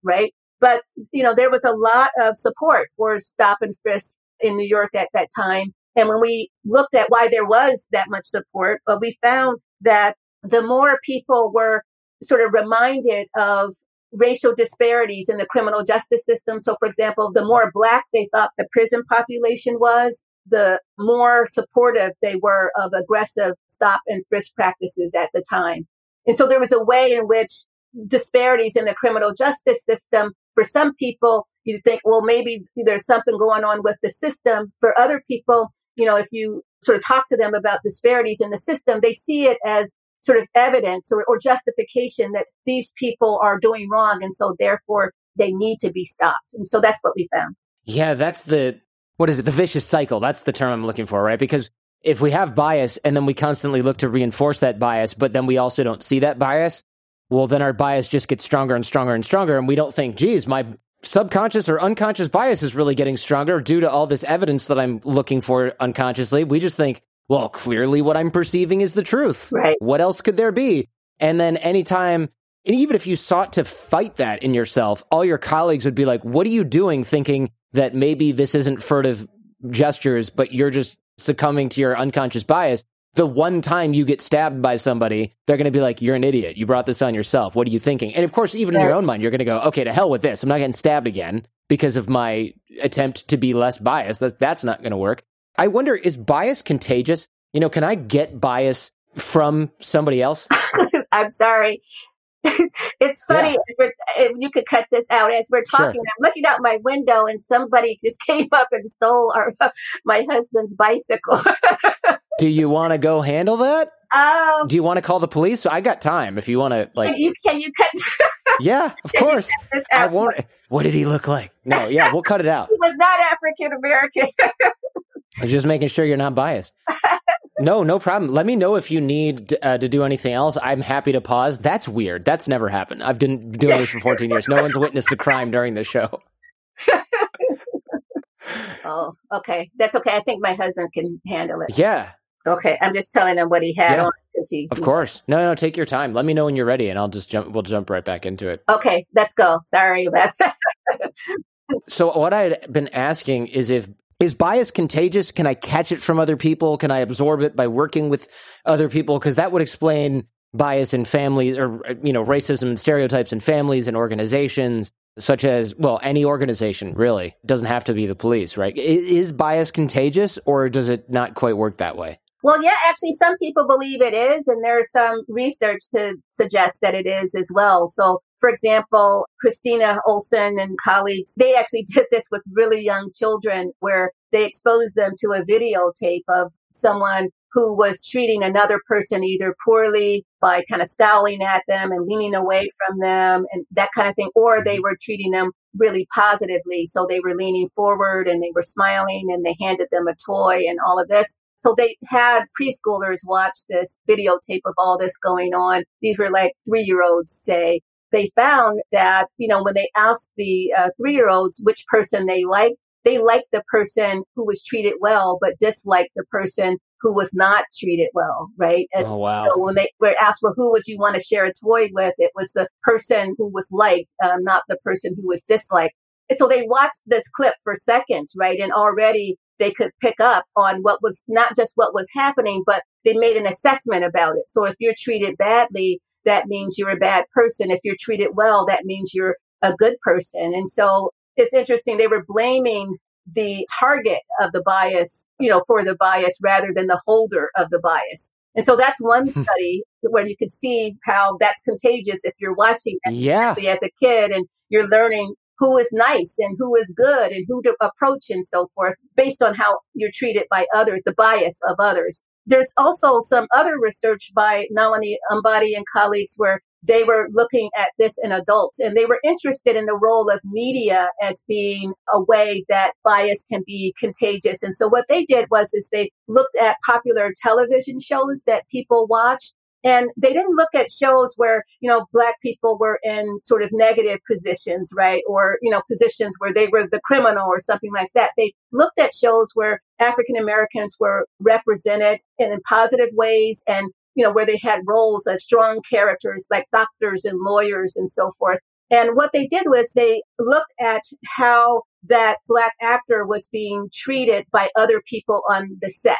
right? But, you know, there was a lot of support for stop and frisk in New York at that time. And when we looked at why there was that much support, well, we found that the more people were sort of reminded of racial disparities in the criminal justice system. So, for example, the more black they thought the prison population was, the more supportive they were of aggressive stop and frisk practices at the time. And so there was a way in which disparities in the criminal justice system, for some people, you think, well, maybe there's something going on with the system. For other people, you know, if you sort of talk to them about disparities in the system, they see it as sort of evidence or, or justification that these people are doing wrong. And so therefore they need to be stopped. And so that's what we found. Yeah, that's the, what is it? The vicious cycle. That's the term I'm looking for, right? Because if we have bias and then we constantly look to reinforce that bias, but then we also don't see that bias, well, then our bias just gets stronger and stronger and stronger. And we don't think, geez, my subconscious or unconscious bias is really getting stronger due to all this evidence that I'm looking for unconsciously. We just think, well, clearly what I'm perceiving is the truth. Right. What else could there be? And then anytime, and even if you sought to fight that in yourself, all your colleagues would be like, what are you doing thinking that maybe this isn't furtive gestures, but you're just succumbing to your unconscious bias? The one time you get stabbed by somebody, they're going to be like, you're an idiot. You brought this on yourself. What are you thinking? And of course, even in your own mind, you're going to go, okay, to hell with this. I'm not getting stabbed again because of my attempt to be less biased. That's, that's not going to work. I wonder, is bias contagious? You know, can I get bias from somebody else? I'm sorry. it's funny. Yeah. Eh, you could cut this out as we're talking. Sure. I'm looking out my window, and somebody just came up and stole our, my husband's bicycle. Do you want to go handle that? Um, Do you want to call the police? I got time. If you want to, like, you can you cut? yeah, of course. I won't. What did he look like? No, yeah, we'll cut it out. He was not African American. I'm just making sure you're not biased. no, no problem. Let me know if you need uh, to do anything else. I'm happy to pause. That's weird. That's never happened. I've been doing this for 14 years. No one's witnessed a crime during the show. oh, okay. That's okay. I think my husband can handle it. Yeah. Okay. I'm just telling him what he had yeah. on. He, of course. No, no, take your time. Let me know when you're ready and I'll just jump, we'll jump right back into it. Okay. Let's go. Sorry about that. so what I had been asking is if is bias contagious? Can I catch it from other people? Can I absorb it by working with other people? Because that would explain bias in families or, you know, racism and stereotypes in families and organizations, such as, well, any organization really. It doesn't have to be the police, right? Is bias contagious or does it not quite work that way? Well, yeah, actually, some people believe it is, and there's some research to suggest that it is as well. So, for example, Kristina Olson and colleagues, they actually did this with really young children where they exposed them to a videotape of someone who was treating another person either poorly by kind of scowling at them and leaning away from them and that kind of thing, or they mm-hmm. were treating them really positively. So they were leaning forward and they were smiling and they handed them a toy and all of this. So they had preschoolers watch this videotape of all this going on. These were like three year olds, say. They found that, you know, when they asked the uh, three year olds which person they liked, they liked the person who was treated well, but disliked the person who was not treated well, right? And oh, wow. So when they were asked, well, who would you want to share a toy with? It was the person who was liked, um, not the person who was disliked. And so they watched this clip for seconds, right? And already they could pick up on what was not just what was happening, but they made an assessment about it. So if you're treated badly, that means you're a bad person. If you're treated well, that means you're a good person. And so it's interesting. They were blaming the target of the bias, you know, for the bias rather than the holder of the bias. And so that's one hmm. study where you could see how that's contagious if you're watching, yeah. especially as a kid, and you're learning who was nice and who is good and who to approach and so forth based on how you're treated by others, the bias of others. There's also some other research by Nalini Ambady and colleagues where they were looking at this in adults and they were interested in the role of media as being a way that bias can be contagious. And so what they did was is they looked at popular television shows that people watched and they didn't look at shows where, you know, black people were in sort of negative positions, right? Or, you know, positions where they were the criminal or something like that. They looked at shows where African Americans were represented in positive ways and you know, where they had roles as strong characters like doctors and lawyers and so forth. And what they did was they looked at how that black actor was being treated by other people on the set.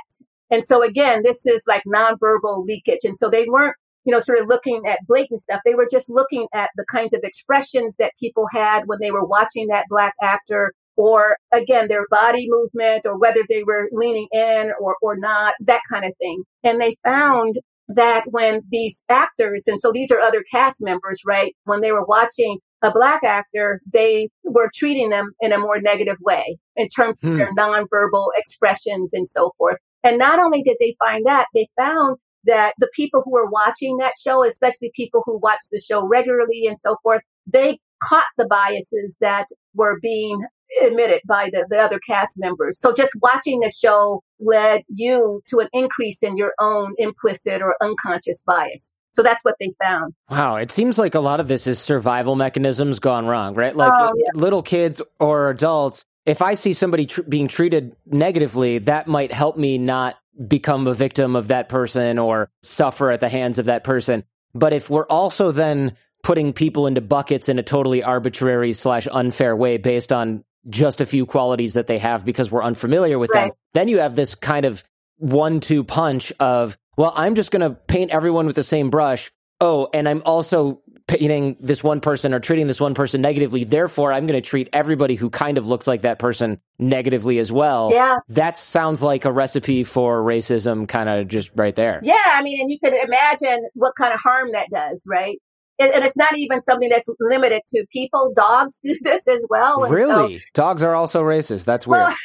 And so again, this is like nonverbal leakage. And so they weren't, you know, sort of looking at blatant stuff. They were just looking at the kinds of expressions that people had when they were watching that black actor or again, their body movement or whether they were leaning in or, or not, that kind of thing. And they found that when these actors, and so these are other cast members, right? When they were watching a black actor, they were treating them in a more negative way in terms of hmm. their nonverbal expressions and so forth. And not only did they find that, they found that the people who were watching that show, especially people who watch the show regularly and so forth, they caught the biases that were being admitted by the, the other cast members. So just watching the show led you to an increase in your own implicit or unconscious bias. So that's what they found. Wow. It seems like a lot of this is survival mechanisms gone wrong, right? Like oh, yeah. little kids or adults, if I see somebody tr- being treated negatively, that might help me not become a victim of that person or suffer at the hands of that person. But if we're also then putting people into buckets in a totally arbitrary slash unfair way based on just a few qualities that they have because we're unfamiliar with right. them. Then you have this kind of one two punch of, well, I'm just going to paint everyone with the same brush. Oh, and I'm also painting this one person or treating this one person negatively. Therefore, I'm going to treat everybody who kind of looks like that person negatively as well. Yeah. That sounds like a recipe for racism, kind of just right there. Yeah. I mean, and you can imagine what kind of harm that does, right? And it's not even something that's limited to people. Dogs do this as well. And really? So, dogs are also racist. That's weird. Well,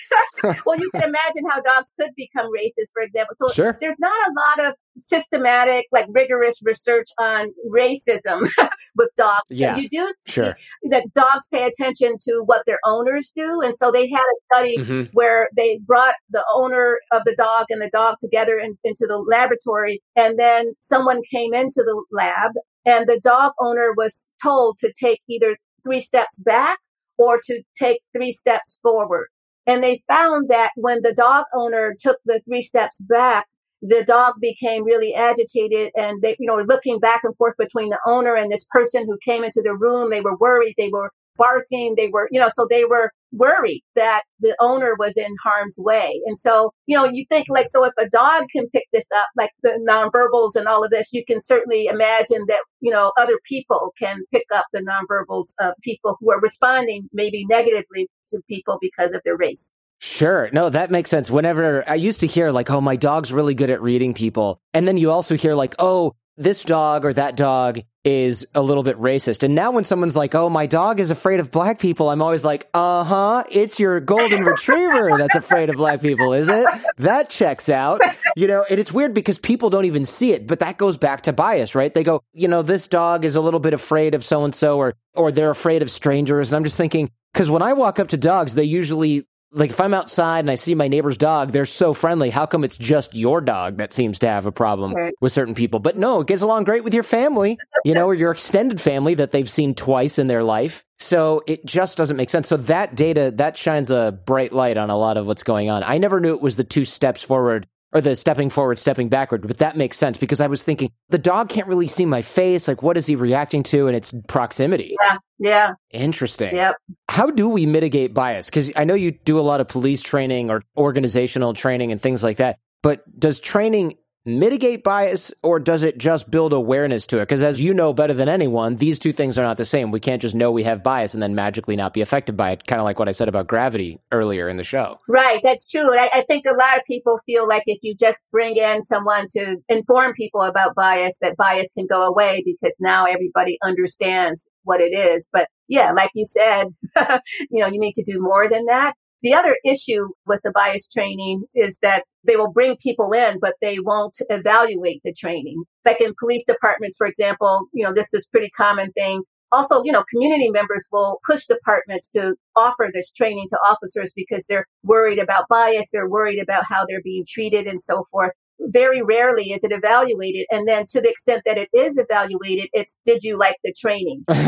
well, you can imagine how dogs could become racist, for example. So sure. there's not a lot of systematic, like rigorous research on racism with dogs. Yeah. And you do sure. that dogs pay attention to what their owners do. And so they had a study mm-hmm. where they brought the owner of the dog and the dog together in, into the laboratory. And then someone came into the lab and the dog owner was told to take either three steps back or to take three steps forward. And they found that when the dog owner took the three steps back, the dog became really agitated and they, you know, looking back and forth between the owner and this person who came into the room. They were worried. They were barking. They were, you know, so they were worried that the owner was in harm's way. And so, you know, you think like, so if a dog can pick this up, like the nonverbals and all of this, you can certainly imagine that, you know, other people can pick up the nonverbals of people who are responding maybe negatively to people because of their race. Sure. No, that makes sense. Whenever I used to hear like, oh, my dog's really good at reading people. And then you also hear like, oh, this dog or that dog is a little bit racist. And now when someone's like, "Oh, my dog is afraid of black people," I'm always like, "Uh-huh, it's your golden retriever that's afraid of black people, is it?" That checks out. You know, and it's weird because people don't even see it, but that goes back to bias, right? They go, "You know, this dog is a little bit afraid of so and so or or they're afraid of strangers." And I'm just thinking cuz when I walk up to dogs, they usually like if I'm outside and I see my neighbor's dog, they're so friendly. How come it's just your dog that seems to have a problem right. with certain people? But no, it gets along great with your family, you know, or your extended family that they've seen twice in their life. So it just doesn't make sense. So that data that shines a bright light on a lot of what's going on. I never knew it was the two steps forward or the stepping forward, stepping backward. But that makes sense because I was thinking the dog can't really see my face. Like, what is he reacting to? And it's proximity. Yeah. Yeah. Interesting. Yep. How do we mitigate bias? Because I know you do a lot of police training or organizational training and things like that. But does training mitigate bias or does it just build awareness to it? Because as you know better than anyone, these two things are not the same. We can't just know we have bias and then magically not be affected by it. Kind of like what I said about gravity earlier in the show. Right. That's true. I, I, think a lot of people feel like if you just bring in someone to inform people about bias, that bias can go away because now everybody understands what it is. But yeah, like you said, you know, you need to do more than that. The other issue with the bias training is that they will bring people in, but they won't evaluate the training. Like in police departments, for example, you know, this is pretty common thing. Also, you know, community members will push departments to offer this training to officers because they're worried about bias, they're worried about how they're being treated and so forth very rarely is it evaluated. And then to the extent that it is evaluated, it's did you like the training? Not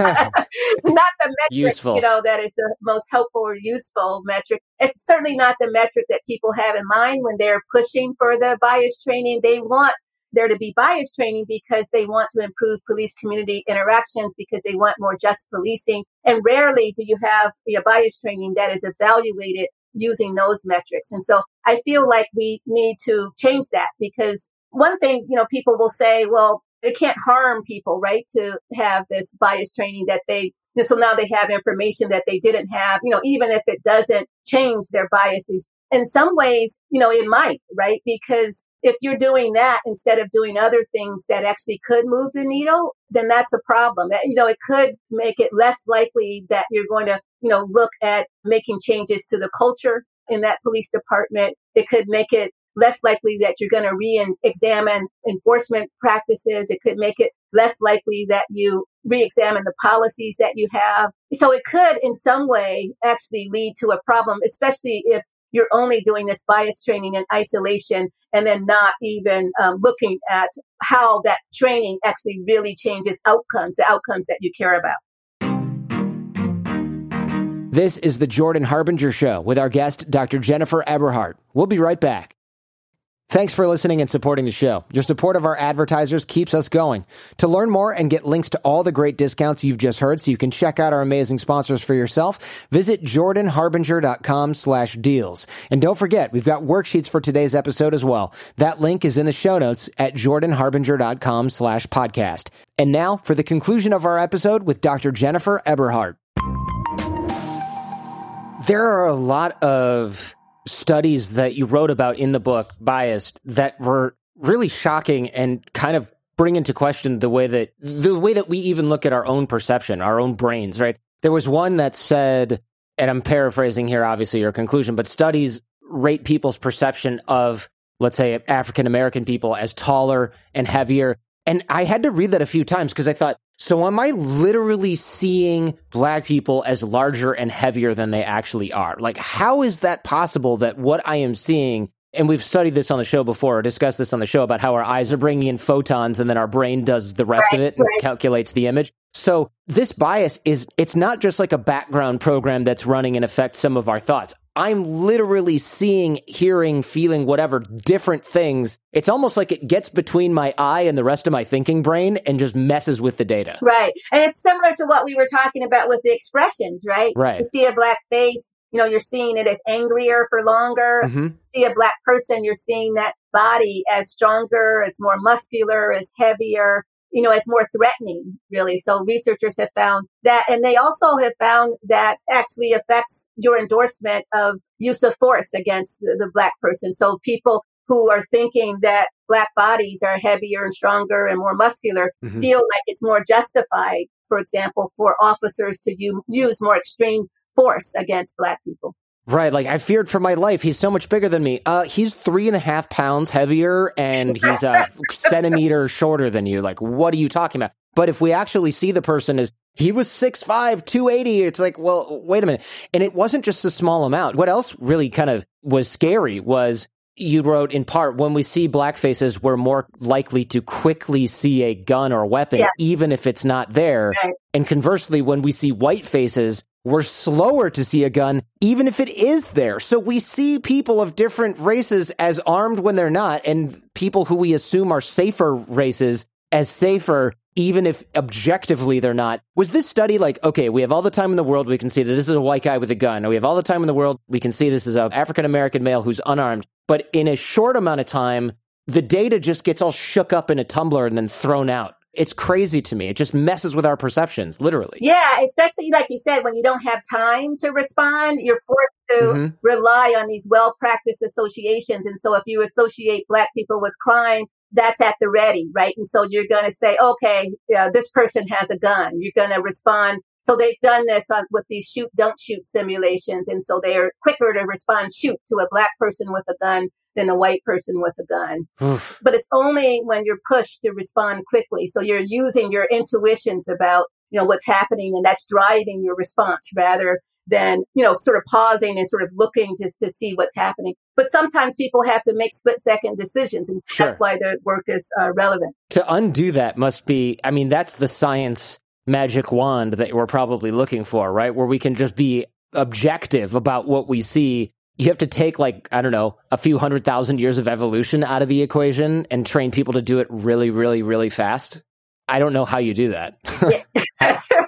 the metric, useful. you know, that is the most helpful or useful metric. It's certainly not the metric that people have in mind when they're pushing for the bias training. They want there to be bias training because they want to improve police community interactions because they want more just policing. And rarely do you have a bias training that is evaluated using those metrics. And so I feel like we need to change that because one thing, you know, people will say, well, it can't harm people, right? To have this bias training that they, so now they have information that they didn't have, you know, even if it doesn't change their biases. In some ways, you know, it might, right? Because if you're doing that instead of doing other things that actually could move the needle, then that's a problem. You know, it could make it less likely that you're going to, you know, look at making changes to the culture in that police department. It could make it less likely that you're going to re-examine enforcement practices. It could make it less likely that you re-examine the policies that you have. So it could in some way actually lead to a problem, especially if you're only doing this bias training in isolation and then not even um, looking at how that training actually really changes outcomes, the outcomes that you care about. This is the Jordan Harbinger Show with our guest, Dr. Jennifer Eberhardt. We'll be right back. Thanks for listening and supporting the show. Your support of our advertisers keeps us going. To learn more and get links to all the great discounts you've just heard so you can check out our amazing sponsors for yourself, visit jordanharbinger.com slash deals. And don't forget, we've got worksheets for today's episode as well. That link is in the show notes at jordanharbinger.com slash podcast. And now for the conclusion of our episode with Dr. Jennifer Eberhardt. There are a lot of studies that you wrote about in the book, Biased, that were really shocking and kind of bring into question the way that the way that we even look at our own perception, our own brains, right? There was one that said, and I'm paraphrasing here, obviously your conclusion, but studies rate people's perception of, let's say, African American people as taller and heavier. And I had to read that a few times because I thought, so am I literally seeing black people as larger and heavier than they actually are? Like, how is that possible that what I am seeing, and we've studied this on the show before or discussed this on the show about how our eyes are bringing in photons and then our brain does the rest right, of it and right. calculates the image. So this bias is, it's not just like a background program that's running and affects some of our thoughts. I'm literally seeing, hearing, feeling whatever different things. It's almost like it gets between my eye and the rest of my thinking brain and just messes with the data. Right. And it's similar to what we were talking about with the expressions, right? Right. You see a black face, you know, you're seeing it as angrier for longer. Mm-hmm. See a black person, you're seeing that body as stronger, as more muscular, as heavier you know, it's more threatening, really. So researchers have found that, and they also have found that actually affects your endorsement of use of force against the, the black person. So people who are thinking that black bodies are heavier and stronger and more muscular mm-hmm. feel like it's more justified, for example, for officers to u- use more extreme force against black people. Right, like I feared for my life. He's so much bigger than me. Uh, he's three and a half pounds heavier, and he's a centimeter shorter than you. Like, what are you talking about? But if we actually see the person as he was 6'5, 280, it's like, well, wait a minute. And it wasn't just a small amount. What else really kind of was scary was you wrote in part when we see black faces, we're more likely to quickly see a gun or weapon, yeah. even if it's not there. Right. And conversely, when we see white faces, we're slower to see a gun, even if it is there. So we see people of different races as armed when they're not, and people who we assume are safer races as safer, even if objectively they're not. Was this study like, okay, we have all the time in the world, we can see that this is a white guy with a gun, we have all the time in the world, we can see this is an African American male who's unarmed. But in a short amount of time, the data just gets all shook up in a tumbler and then thrown out it's crazy to me. It just messes with our perceptions, literally. Yeah, especially like you said, when you don't have time to respond, you're forced to mm-hmm. rely on these well practiced associations. And so if you associate black people with crime, that's at the ready, right? And so you're going to say, okay, yeah, this person has a gun. You're going to respond So they've done this on, with these shoot, don't shoot simulations. And so they are quicker to respond shoot to a black person with a gun than a white person with a gun. Oof. But it's only when you're pushed to respond quickly. So you're using your intuitions about, you know, what's happening and that's driving your response rather than, you know, sort of pausing and sort of looking just to see what's happening. But sometimes people have to make split second decisions. And sure. that's why the work is uh, relevant. To undo that must be, I mean, that's the science magic wand that we're probably looking for, right? Where we can just be objective about what we see. You have to take like, I don't know, a few hundred thousand years of evolution out of the equation and train people to do it really, really, really fast. I don't know how you do that.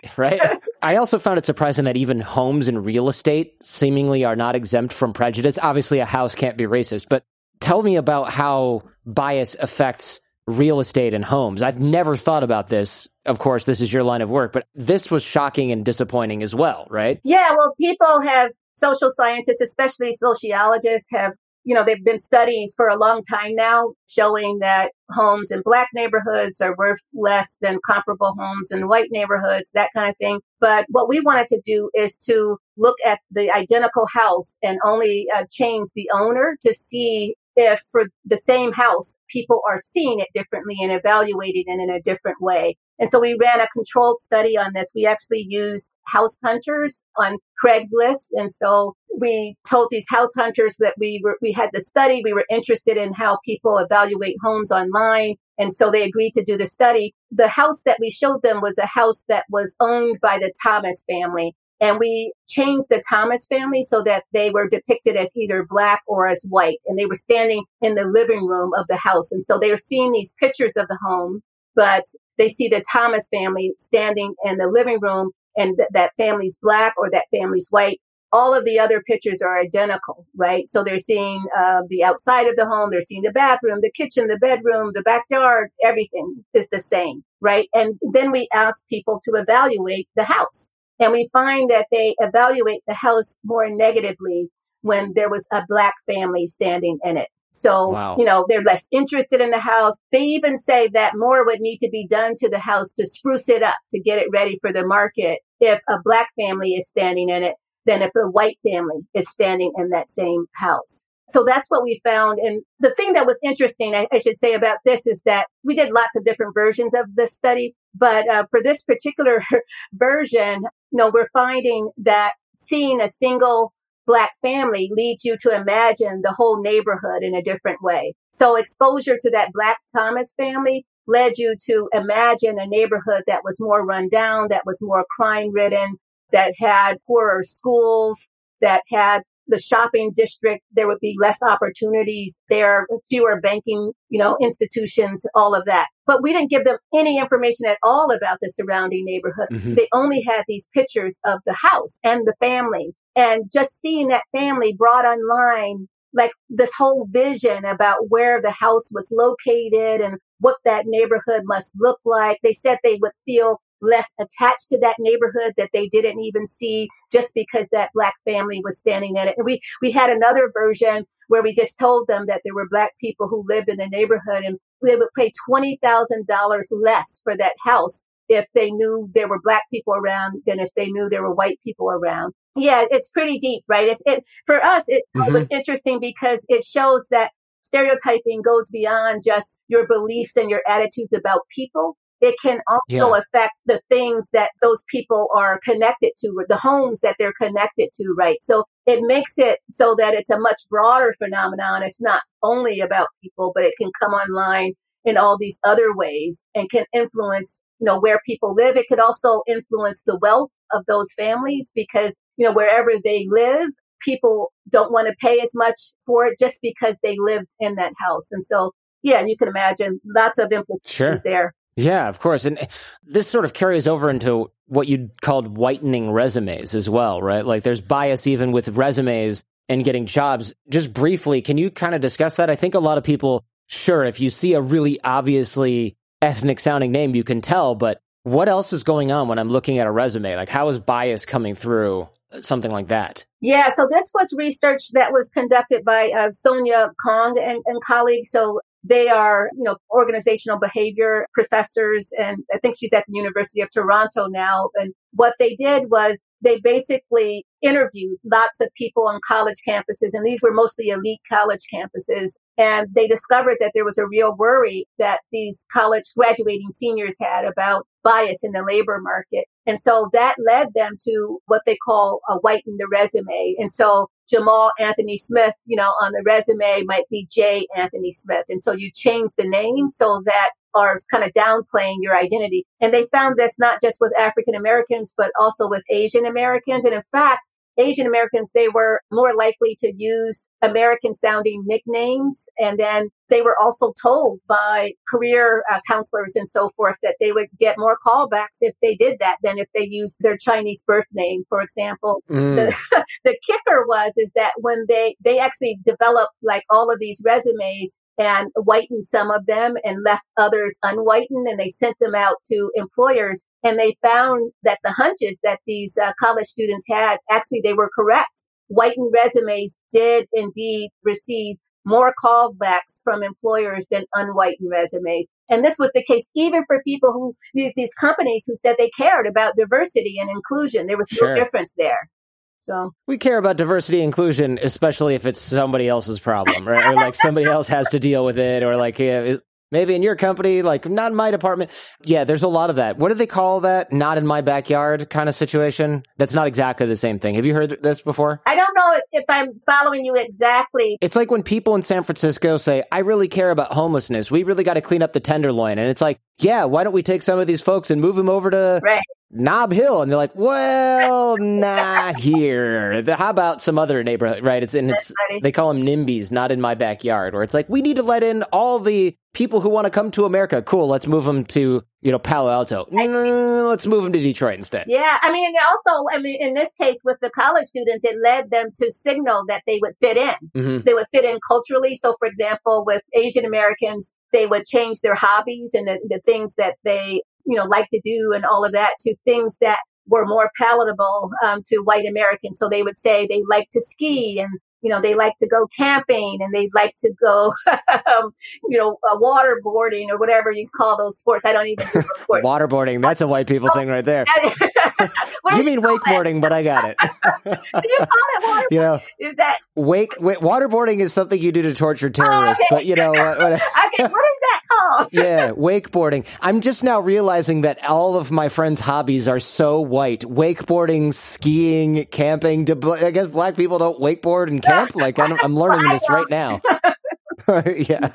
right? I also found it surprising that even homes and real estate seemingly are not exempt from prejudice. Obviously, a house can't be racist, but tell me about how bias affects real estate and homes. I've never thought about this. Of course, this is your line of work, but this was shocking and disappointing as well, right? Yeah, well, people have social scientists, especially sociologists, have you know, they've been studies for a long time now showing that homes in black neighborhoods are worth less than comparable homes in white neighborhoods, that kind of thing. But what we wanted to do is to look at the identical house and only uh, change the owner to see if for the same house, people are seeing it differently and evaluating it in a different way. And so we ran a controlled study on this. We actually used house hunters on Craigslist. And so we told these house hunters that we were, we had the study. We were interested in how people evaluate homes online. And so they agreed to do the study. The house that we showed them was a house that was owned by the Thomas family. And we changed the Thomas family so that they were depicted as either black or as white. And they were standing in the living room of the house. And so they were seeing these pictures of the home, but they see the Thomas family standing in the living room and th- that family's black or that family's white. All of the other pictures are identical, right? So they're seeing uh, the outside of the home, they're seeing the bathroom, the kitchen, the bedroom, the backyard, everything is the same, right? And then we ask people to evaluate the house. And we find that they evaluate the house more negatively when there was a black family standing in it. So, wow. you know, they're less interested in the house. They even say that more would need to be done to the house to spruce it up, to get it ready for the market if a black family is standing in it than if a white family is standing in that same house. So that's what we found. And the thing that was interesting, I, I should say about this is that we did lots of different versions of this study, but uh, for this particular version, you know, we're finding that seeing a single black family leads you to imagine the whole neighborhood in a different way. So exposure to that black Thomas family led you to imagine a neighborhood that was more run down, that was more crime ridden, that had poorer schools, that had the shopping district, there would be less opportunities there, are fewer banking, you know, institutions, all of that. But we didn't give them any information at all about the surrounding neighborhood. Mm-hmm. They only had these pictures of the house and the family and just seeing that family brought online like this whole vision about where the house was located and what that neighborhood must look like. They said they would feel less attached to that neighborhood that they didn't even see just because that black family was standing in it. And we, we had another version where we just told them that there were black people who lived in the neighborhood and they would pay $20,000 less for that house if they knew there were black people around than if they knew there were white people around. Yeah, it's pretty deep, right? It's it for us. It mm-hmm. was interesting because it shows that stereotyping goes beyond just your beliefs and your attitudes about people. It can also yeah. affect the things that those people are connected to, the homes that they're connected to, right? So it makes it so that it's a much broader phenomenon. It's not only about people, but it can come online in all these other ways and can influence, you know, where people live. It could also influence the wealth of those families because, you know, wherever they live, people don't want to pay as much for it just because they lived in that house. And so, yeah, you can imagine lots of implications sure. there. Yeah, of course. And this sort of carries over into what you'd called whitening resumes as well, right? Like there's bias even with resumes and getting jobs. Just briefly, can you kind of discuss that? I think a lot of people, sure, if you see a really obviously ethnic sounding name, you can tell, but what else is going on when I'm looking at a resume? Like how is bias coming through something like that? Yeah, so this was research that was conducted by uh, Sonia Kang and, and colleagues. So they are, you know, organizational behavior professors. And I think she's at the University of Toronto now. And what they did was they basically interviewed lots of people on college campuses. And these were mostly elite college campuses. And they discovered that there was a real worry that these college graduating seniors had about bias in the labor market. And so that led them to what they call a whiten the resume. And so Jamal Anthony Smith, you know, on the resume might be J. Anthony Smith. And so you change the name so that are kind of downplaying your identity. And they found this not just with African Americans, but also with Asian Americans. And in fact, Asian Americans, they were more likely to use American sounding nicknames. And then they were also told by career uh, counselors and so forth that they would get more callbacks if they did that than if they used their Chinese birth name, for example. Mm. The, the kicker was, is that when they, they actually developed like all of these resumes and whitened some of them and left others unwhitened and they sent them out to employers and they found that the hunches that these uh, college students had actually they were correct whitened resumes did indeed receive more callbacks from employers than unwhitened resumes. And this was the case even for people who, these companies who said they cared about diversity and inclusion. There was sure. no difference there. So we care about diversity inclusion, especially if it's somebody else's problem, right? or like somebody else has to deal with it, or like yeah, maybe in your company, like not in my department. Yeah, there's a lot of that. What do they call that? Not in my backyard kind of situation. That's not exactly the same thing. Have you heard this before? I don't know if I'm following you exactly. It's like when people in San Francisco say, "I really care about homelessness. We really got to clean up the tenderloin," and it's like, yeah, why don't we take some of these folks and move them over to right. Nob Hill, and they're like, "Well, not here. How about some other neighborhood?" Right? It's in it's they call them NIMBYs, not in my backyard. Where it's like we need to let in all the people who want to come to America. Cool, let's move them to you know Palo Alto. Mm, let's move them to Detroit instead. Yeah, I mean, and also, I mean, in this case with the college students, it led them to signal that they would fit in. Mm-hmm. They would fit in culturally. So, for example, with Asian Americans, they would change their hobbies and the, the things that they you know, like to do and all of that to things that were more palatable um, to white Americans. So they would say they like to ski and you know, they like to go camping and they like to go, um, you know, uh, waterboarding or whatever you call those sports. I don't even do sports. waterboarding. That's a white people thing right there. you mean wakeboarding, but I got it. you call it waterboarding? You know, is that wake, wake, waterboarding is something you do to torture terrorists, oh, okay. but you know what okay, what is called? yeah, wakeboarding. I'm just now realizing that all of my friends' hobbies are so white: wakeboarding, skiing, camping. I guess black people don't wakeboard and camp camp? Like I'm, I'm learning this right now. yeah.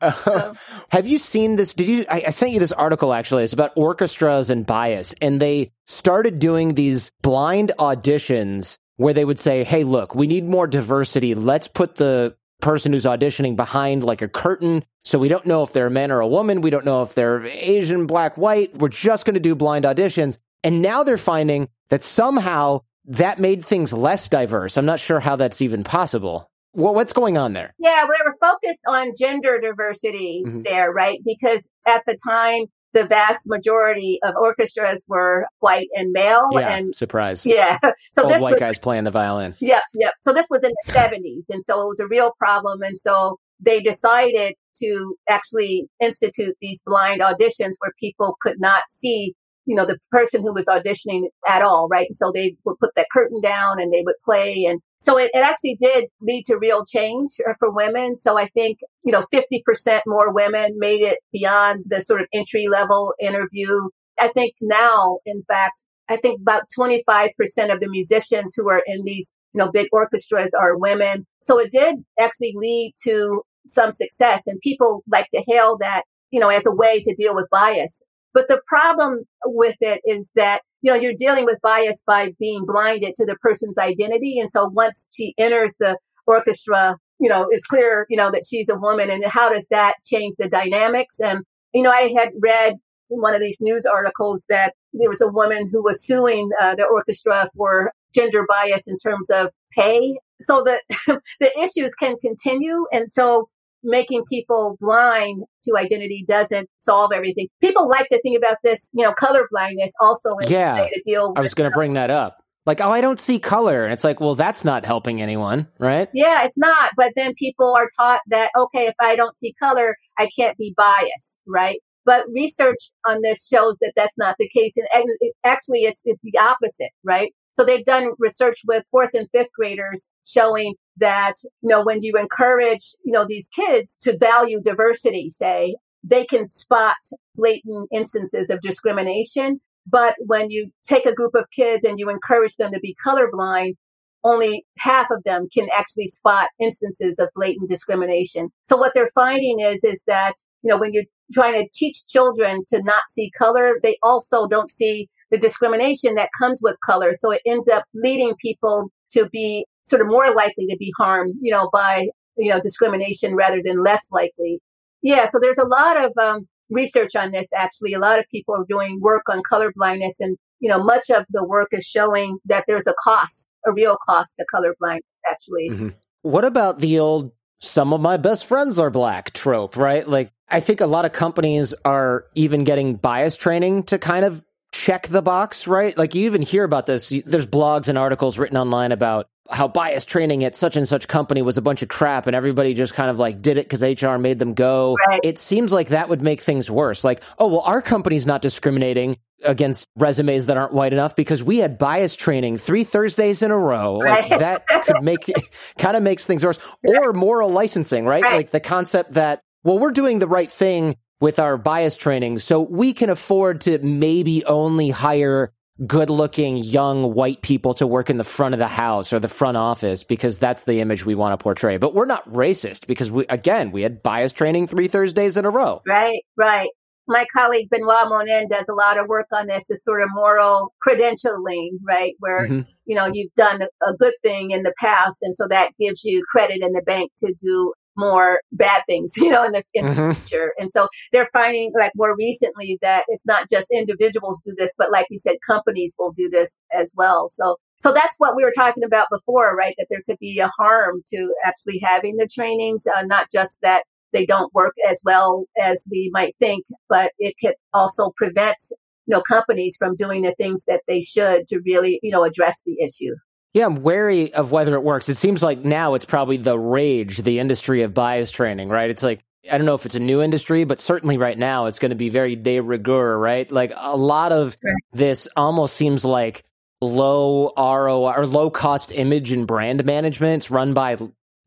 Uh, have you seen this? Did you? I, I, sent you this article actually. It's about orchestras and bias, and they started doing these blind auditions where they would say, "Hey, look, we need more diversity. Let's put the person who's auditioning behind like a curtain." So we don't know if they're a man or a woman. We don't know if they're Asian, black, white. We're just going to do blind auditions. And now they're finding that somehow that made things less diverse. I'm not sure how that's even possible. Well, what's going on there? Yeah, we were focused on gender diversity mm-hmm. there, right? Because at the time, the vast majority of orchestras were white and male. Yeah, and surprise. Yeah. So Old this white was, guys playing the violin. Yep, yep. So this was in the 70s. And so it was a real problem. And so they decided to actually institute these blind auditions where people could not see you know, the person who was auditioning at all, right? So they would put that curtain down and they would play. And so it, it actually did lead to real change uh, for women. So I think, you know, 50% more women made it beyond the sort of entry level interview. I think now, in fact, I think about 25% of the musicians who are in these, you know, big orchestras are women. So it did actually lead to some success and people like to hail that, you know, as a way to deal with bias. But the problem with it is that, you know, you're dealing with bias by being blinded to the person's identity. And so once she enters the orchestra, you know, it's clear, you know, that she's a woman and how does that change the dynamics? And, you know, I had read one of these news articles that there was a woman who was suing uh, the orchestra for gender bias in terms of pay. So the, the issues can continue. And so making people blind to identity doesn't solve everything. People like to think about this, you know, color blindness also yeah, to deal with, I was going to bring that up. Like, oh, I don't see color. And it's like, well, that's not helping anyone, right? Yeah, it's not. But then people are taught that, okay, if I don't see color, I can't be biased, right? But research on this shows that that's not the case. And actually, it's, it's the opposite, right? So they've done research with fourth and fifth graders showing that, you know, when you encourage, you know, these kids to value diversity, say, they can spot blatant instances of discrimination but when you take a group of kids and you encourage them to be colorblind, only half of them can actually spot instances of blatant discrimination. So what they're finding is, is that, you know, when you're trying to teach children to not see color, they also don't see the discrimination that comes with color. So it ends up leading people to be sort of more likely to be harmed, you know, by, you know, discrimination rather than less likely. Yeah. So there's a lot of, um, research on this actually. A lot of people are doing work on color blindness and you know, much of the work is showing that there's a cost, a real cost to color blindness actually. Mm-hmm. What about the old some of my best friends are black trope, right? Like I think a lot of companies are even getting bias training to kind of check the box, right? Like you even hear about this. There's blogs and articles written online about how bias training at such and such company was a bunch of crap and everybody just kind of like did it because HR made them go. Right. It seems like that would make things worse. Like, oh, well, our company's not discriminating against resumes that aren't white enough because we had bias training three Thursdays in a row. Like that could make kind of makes things worse. Or moral licensing, right? right? Like the concept that, well, we're doing the right thing with our bias training. So we can afford to maybe only hire good looking young white people to work in the front of the house or the front office because that's the image we want to portray. But we're not racist because we, again, we had bias training three Thursdays in a row. Right, right. My colleague Benoit Monin does a lot of work on this, this sort of moral credentialing, right? Where, mm-hmm. you know, you've done a good thing in the past. And so that gives you credit in the bank to do more bad things, you know, in the, in mm-hmm. the future. And so they're finding like more recently that it's not just individuals do this, but like you said, companies will do this as well. So, so that's what we were talking about before, right? That there could be a harm to actually having the trainings, uh, not just that they don't work as well as we might think, but it could also prevent you know companies from doing the things that they should to really you know address the issue yeah, I'm wary of whether it works. It seems like now it's probably the rage, the industry of bias training, right? It's like, I don't know if it's a new industry, but certainly right now it's going to be very de rigueur, right? Like a lot of this almost seems like low ROI or low cost image and brand management. Run by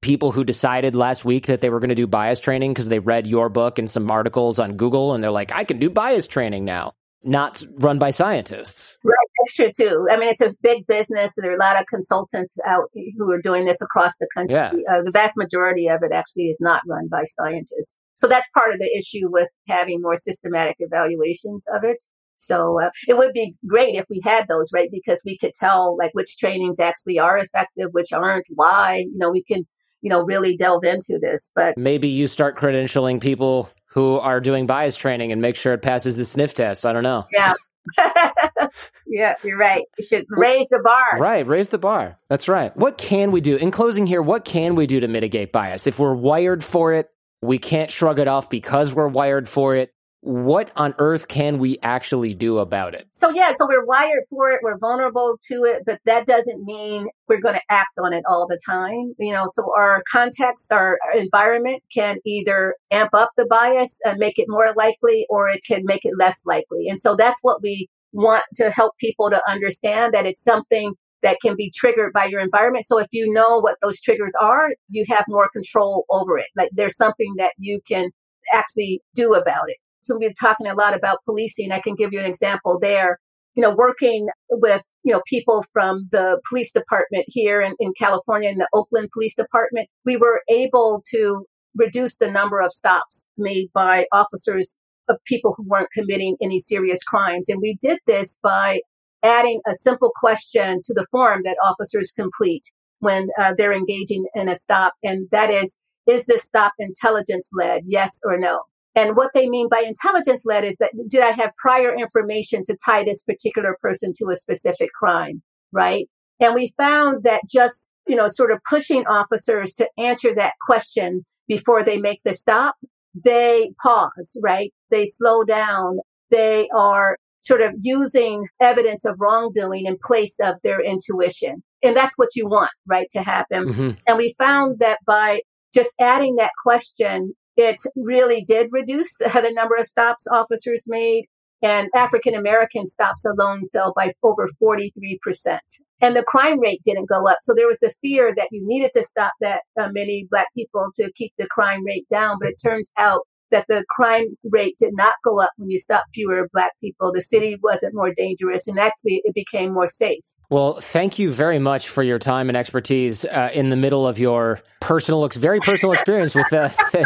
people who decided last week that they were going to do bias training because they read your book and some articles on Google and they're like, I can do bias training now not run by scientists. Right, true too. I mean, it's a big business. There are a lot of consultants out who are doing this across the country. Yeah. Uh, the vast majority of it actually is not run by scientists. So that's part of the issue with having more systematic evaluations of it. So uh, it would be great if we had those, right? Because we could tell like which trainings actually are effective, which aren't, why. You know, we can, you know, really delve into this. But maybe you start credentialing people who are doing bias training and make sure it passes the sniff test. I don't know. Yeah. yeah, you're right. You should raise the bar. Right, raise the bar. That's right. What can we do? In closing here, what can we do to mitigate bias? If we're wired for it, we can't shrug it off because we're wired for it what on earth can we actually do about it? So, yeah, so we're wired for it, we're vulnerable to it, but that doesn't mean we're going to act on it all the time. You know, so our context, our, environment can either amp up the bias and make it more likely, or it can make it less likely. And so that's what we want to help people to understand that it's something that can be triggered by your environment. So if you know what those triggers are, you have more control over it. Like there's something that you can actually do about it. So been talking a lot about policing. I can give you an example there. You know, working with, you know, people from the police department here in, in California, in the Oakland Police Department, we were able to reduce the number of stops made by officers of people who weren't committing any serious crimes. And we did this by adding a simple question to the form that officers complete when uh, they're engaging in a stop. And that is, is this stop intelligence led? Yes or no? And what they mean by intelligence led is that did I have prior information to tie this particular person to a specific crime? Right. And we found that just, you know, sort of pushing officers to answer that question before they make the stop, they pause, right? They slow down. They are sort of using evidence of wrongdoing in place of their intuition. And that's what you want, right, to happen. Mm-hmm. And we found that by just adding that question, it really did reduce the number of stops officers made. And African American stops alone fell by over 43%. And the crime rate didn't go up. So there was a fear that you needed to stop that uh, many Black people to keep the crime rate down. But it turns out that the crime rate did not go up when you stopped fewer Black people. The city wasn't more dangerous, and actually, it became more safe. Well, thank you very much for your time and expertise uh, in the middle of your personal, very personal experience with uh,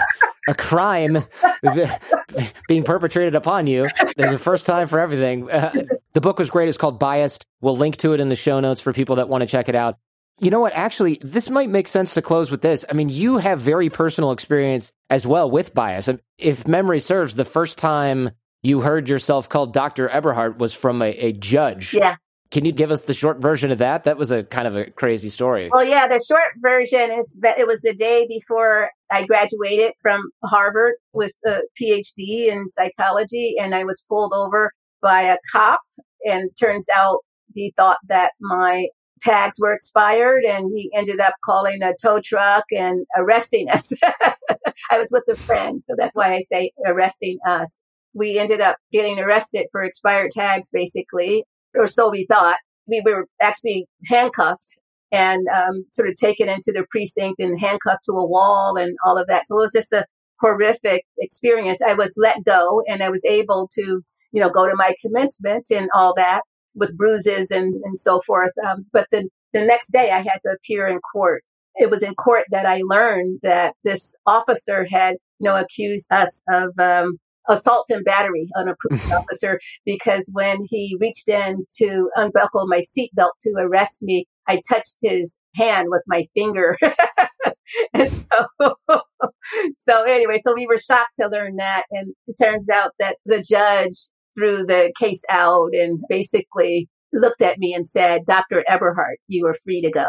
a crime being perpetrated upon you. There's a first time for everything. Uh, the book was great. It's called Biased. We'll link to it in the show notes for people that want to check it out. You know what? Actually, this might make sense to close with this. I mean, you have very personal experience as well with bias. If memory serves, the first time you heard yourself called Dr. Eberhardt was from a, a judge. Yeah. Can you give us the short version of that? That was a kind of a crazy story. Well, yeah, the short version is that it was the day before I graduated from Harvard with a PhD in psychology, and I was pulled over by a cop. And turns out he thought that my tags were expired and he ended up calling a tow truck and arresting us. I was with a friend, so that's why I say arresting us. We ended up getting arrested for expired tags, basically, or so we thought. We were actually handcuffed and um, sort of taken into the precinct and handcuffed to a wall and all of that. So it was just a horrific experience. I was let go and I was able to, you know, go to my commencement and all that with bruises and, and so forth. Um, but then the next day I had to appear in court. It was in court that I learned that this officer had, you know, accused us of um, assault and battery on a police officer because when he reached in to unbuckle my seatbelt to arrest me, I touched his hand with my finger. so, so anyway, so we were shocked to learn that. And it turns out that the judge threw the case out and basically looked at me and said, Dr. Eberhardt, you are free to go.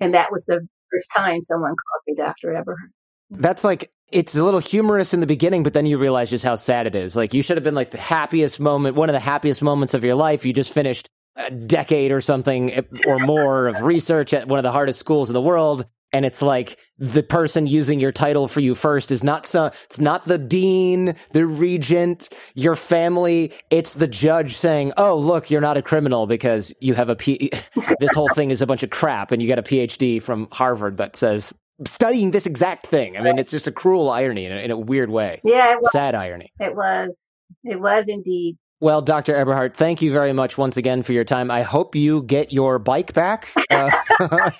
And that was the first time someone called me Dr. Eberhardt. That's like it's a little humorous in the beginning, but then you realize just how sad it is. Like you should have been like the happiest moment, one of the happiest moments of your life. You just finished a decade or something eh, or more of research at one of the hardest schools in the world. And it's like the person using your title for you first is not so, it's not the dean, the regent, your family. It's the judge saying, Oh, look, you're not a criminal because you have a P. this whole thing is a bunch of crap and you got a PhD from Harvard that says studying this exact thing. I mean, it's just a cruel irony in a, in a weird way. Yeah. Sad irony. It was. It was indeed. Well, Dr. Eberhardt, thank you very much once again for your time. I hope you get your bike back. Uh,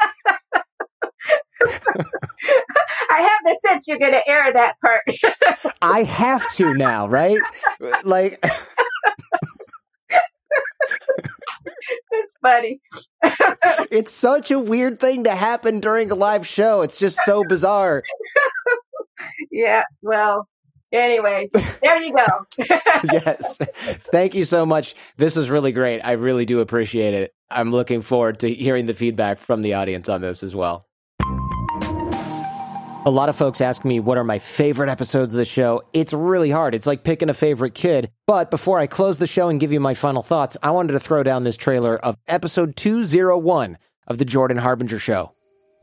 I have the sense you're going to air that part. I have to now, right? Like. It's funny. it's such a weird thing to happen during a live show. It's just so bizarre. yeah, well, anyways, there you go. yes. Thank you so much. This was really great. I really do appreciate it. I'm looking forward to hearing the feedback from the audience on this as well. A lot of folks ask me what are my favorite episodes of the show. It's really hard. It's like picking a favorite kid. But before I close the show and give you my final thoughts, I wanted to throw down this trailer of episode 201 of The Jordan Harbinger Show.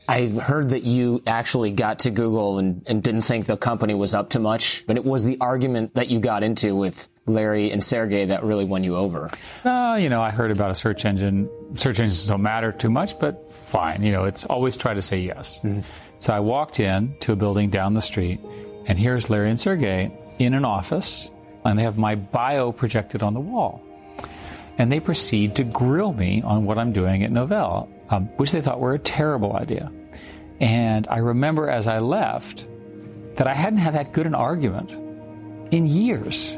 I heard that you actually got to Google and, and didn't think the company was up to much, but it was the argument that you got into with Larry and Sergey that really won you over. Uh, you know, I heard about a search engine. Search engines don't matter too much, but fine. You know, it's always try to say yes. Mm-hmm. So I walked in to a building down the street, and here's Larry and Sergey in an office, and they have my bio projected on the wall. And they proceed to grill me on what I'm doing at Novell, um, which they thought were a terrible idea. And I remember as I left that I hadn't had that good an argument in years.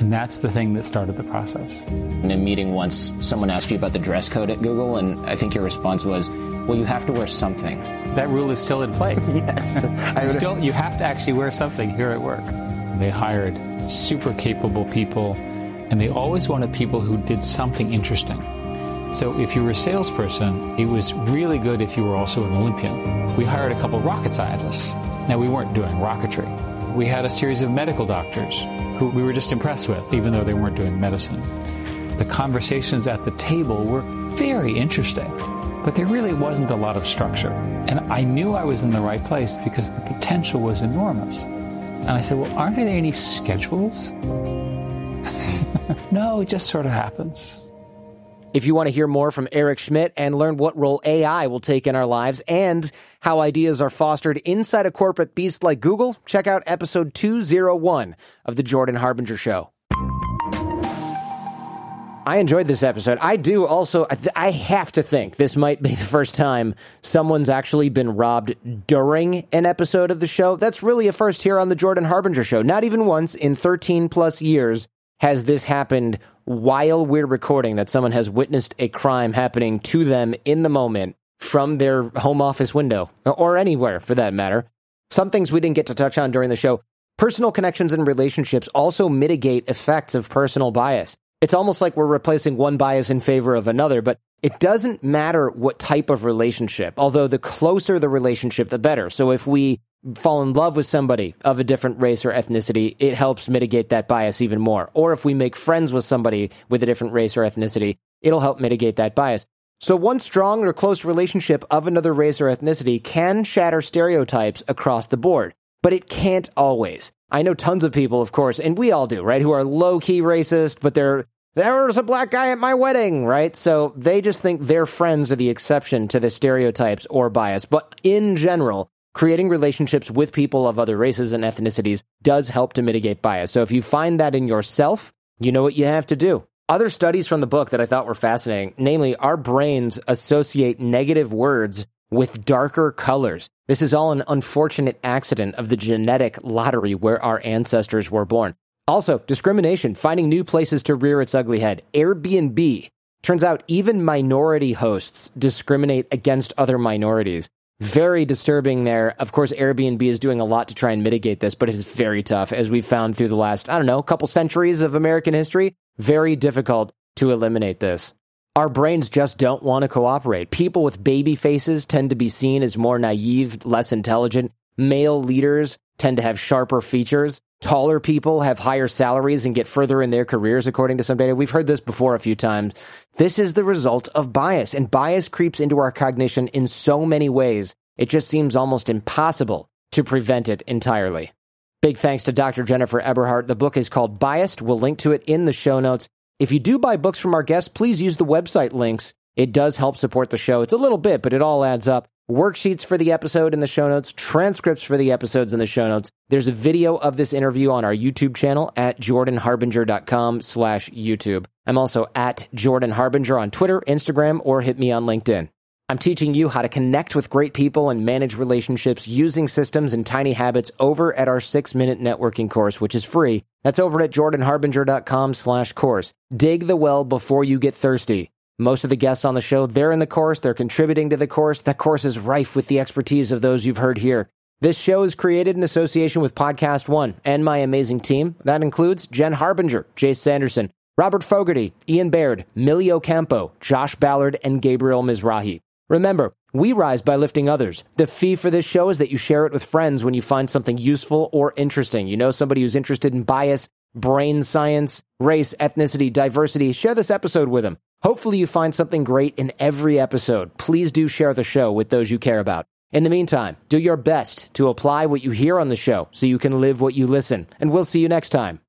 And that's the thing that started the process. In a meeting once, someone asked you about the dress code at Google, and I think your response was, well, you have to wear something. That rule is still in place. yes. you, still, you have to actually wear something here at work. They hired super capable people, and they always wanted people who did something interesting. So if you were a salesperson, it was really good if you were also an Olympian. We hired a couple rocket scientists. Now, we weren't doing rocketry. We had a series of medical doctors who we were just impressed with, even though they weren't doing medicine. the conversations at the table were very interesting, but there really wasn't a lot of structure. And I knew I was in the right place because the potential was enormous. And I said, Well, aren't there any schedules? no, it just sort of happens. If you want to hear more from Eric Schmidt and learn what role AI will take in our lives and how ideas are fostered inside a corporate beast like Google, check out episode 201 of The Jordan Harbinger Show. I enjoyed this episode. I do also, I have to think this might be the first time someone's actually been robbed during an episode of the show. That's really a first here on The Jordan Harbinger Show. Not even once in 13 plus years has this happened while we're recording that someone has witnessed a crime happening to them in the moment from their home office window or anywhere for that matter. Some things we didn't get to touch on during the show. Personal connections and relationships also mitigate effects of personal bias. It's almost like we're replacing one bias in favor of another, but it doesn't matter what type of relationship, although the closer the relationship, the better. So if we fall in love with somebody of a different race or ethnicity, it helps mitigate that bias even more. Or if we make friends with somebody with a different race or ethnicity, it'll help mitigate that bias. So one strong or close relationship of another race or ethnicity can shatter stereotypes across the board, but it can't always. I know tons of people, of course, and we all do, right, who are low key racist, but they're there was a black guy at my wedding, right? So they just think their friends are the exception to the stereotypes or bias. But in general, creating relationships with people of other races and ethnicities does help to mitigate bias. So if you find that in yourself, you know what you have to do. Other studies from the book that I thought were fascinating, namely, our brains associate negative words with darker colors. This is all an unfortunate accident of the genetic lottery where our ancestors were born. Also, discrimination, finding new places to rear its ugly head. Airbnb. Turns out even minority hosts discriminate against other minorities very disturbing there. Of course, Airbnb is doing a lot to try and mitigate this, but it is very tough, as we've found through the last, I don't know, couple centuries of American history. Very difficult to eliminate this. Our brains just don't want to cooperate. People with baby faces tend to be seen as more naive, less intelligent. Male leaders tend to have sharper features. Taller people have higher salaries and get further in their careers, according to some data. We've heard this before a few times. This is the result of bias, and bias creeps into our cognition in so many ways, it just seems almost impossible to prevent it entirely. Big thanks to Dr. Jennifer Eberhardt. The book is called Biased. We'll link to it in the show notes. If you do buy books from our guests, please use the website links. It does help support the show. It's a little bit, but it all adds up worksheets for the episode in the show notes, transcripts for the episodes in the show notes. There's a video of this interview on our YouTube channel at jordanharbinger.com slash YouTube. I'm also at Jordan Harbinger on Twitter, Instagram, or hit me on LinkedIn. I'm teaching you how to connect with great people and manage relationships using systems and tiny habits over at our six minute networking course, which is free. That's over at jordanharbinger.com slash course. Dig the well before you get thirsty. Most of the guests on the show, they're in the course, they're contributing to the course. That course is rife with the expertise of those you've heard here. This show is created in association with Podcast One and my amazing team. That includes Jen Harbinger, Jase Sanderson, Robert Fogarty, Ian Baird, Millie Ocampo, Josh Ballard, and Gabriel Mizrahi. Remember, we rise by lifting others. The fee for this show is that you share it with friends when you find something useful or interesting. You know somebody who's interested in bias, brain science, race, ethnicity, diversity. Share this episode with them. Hopefully, you find something great in every episode. Please do share the show with those you care about. In the meantime, do your best to apply what you hear on the show so you can live what you listen. And we'll see you next time.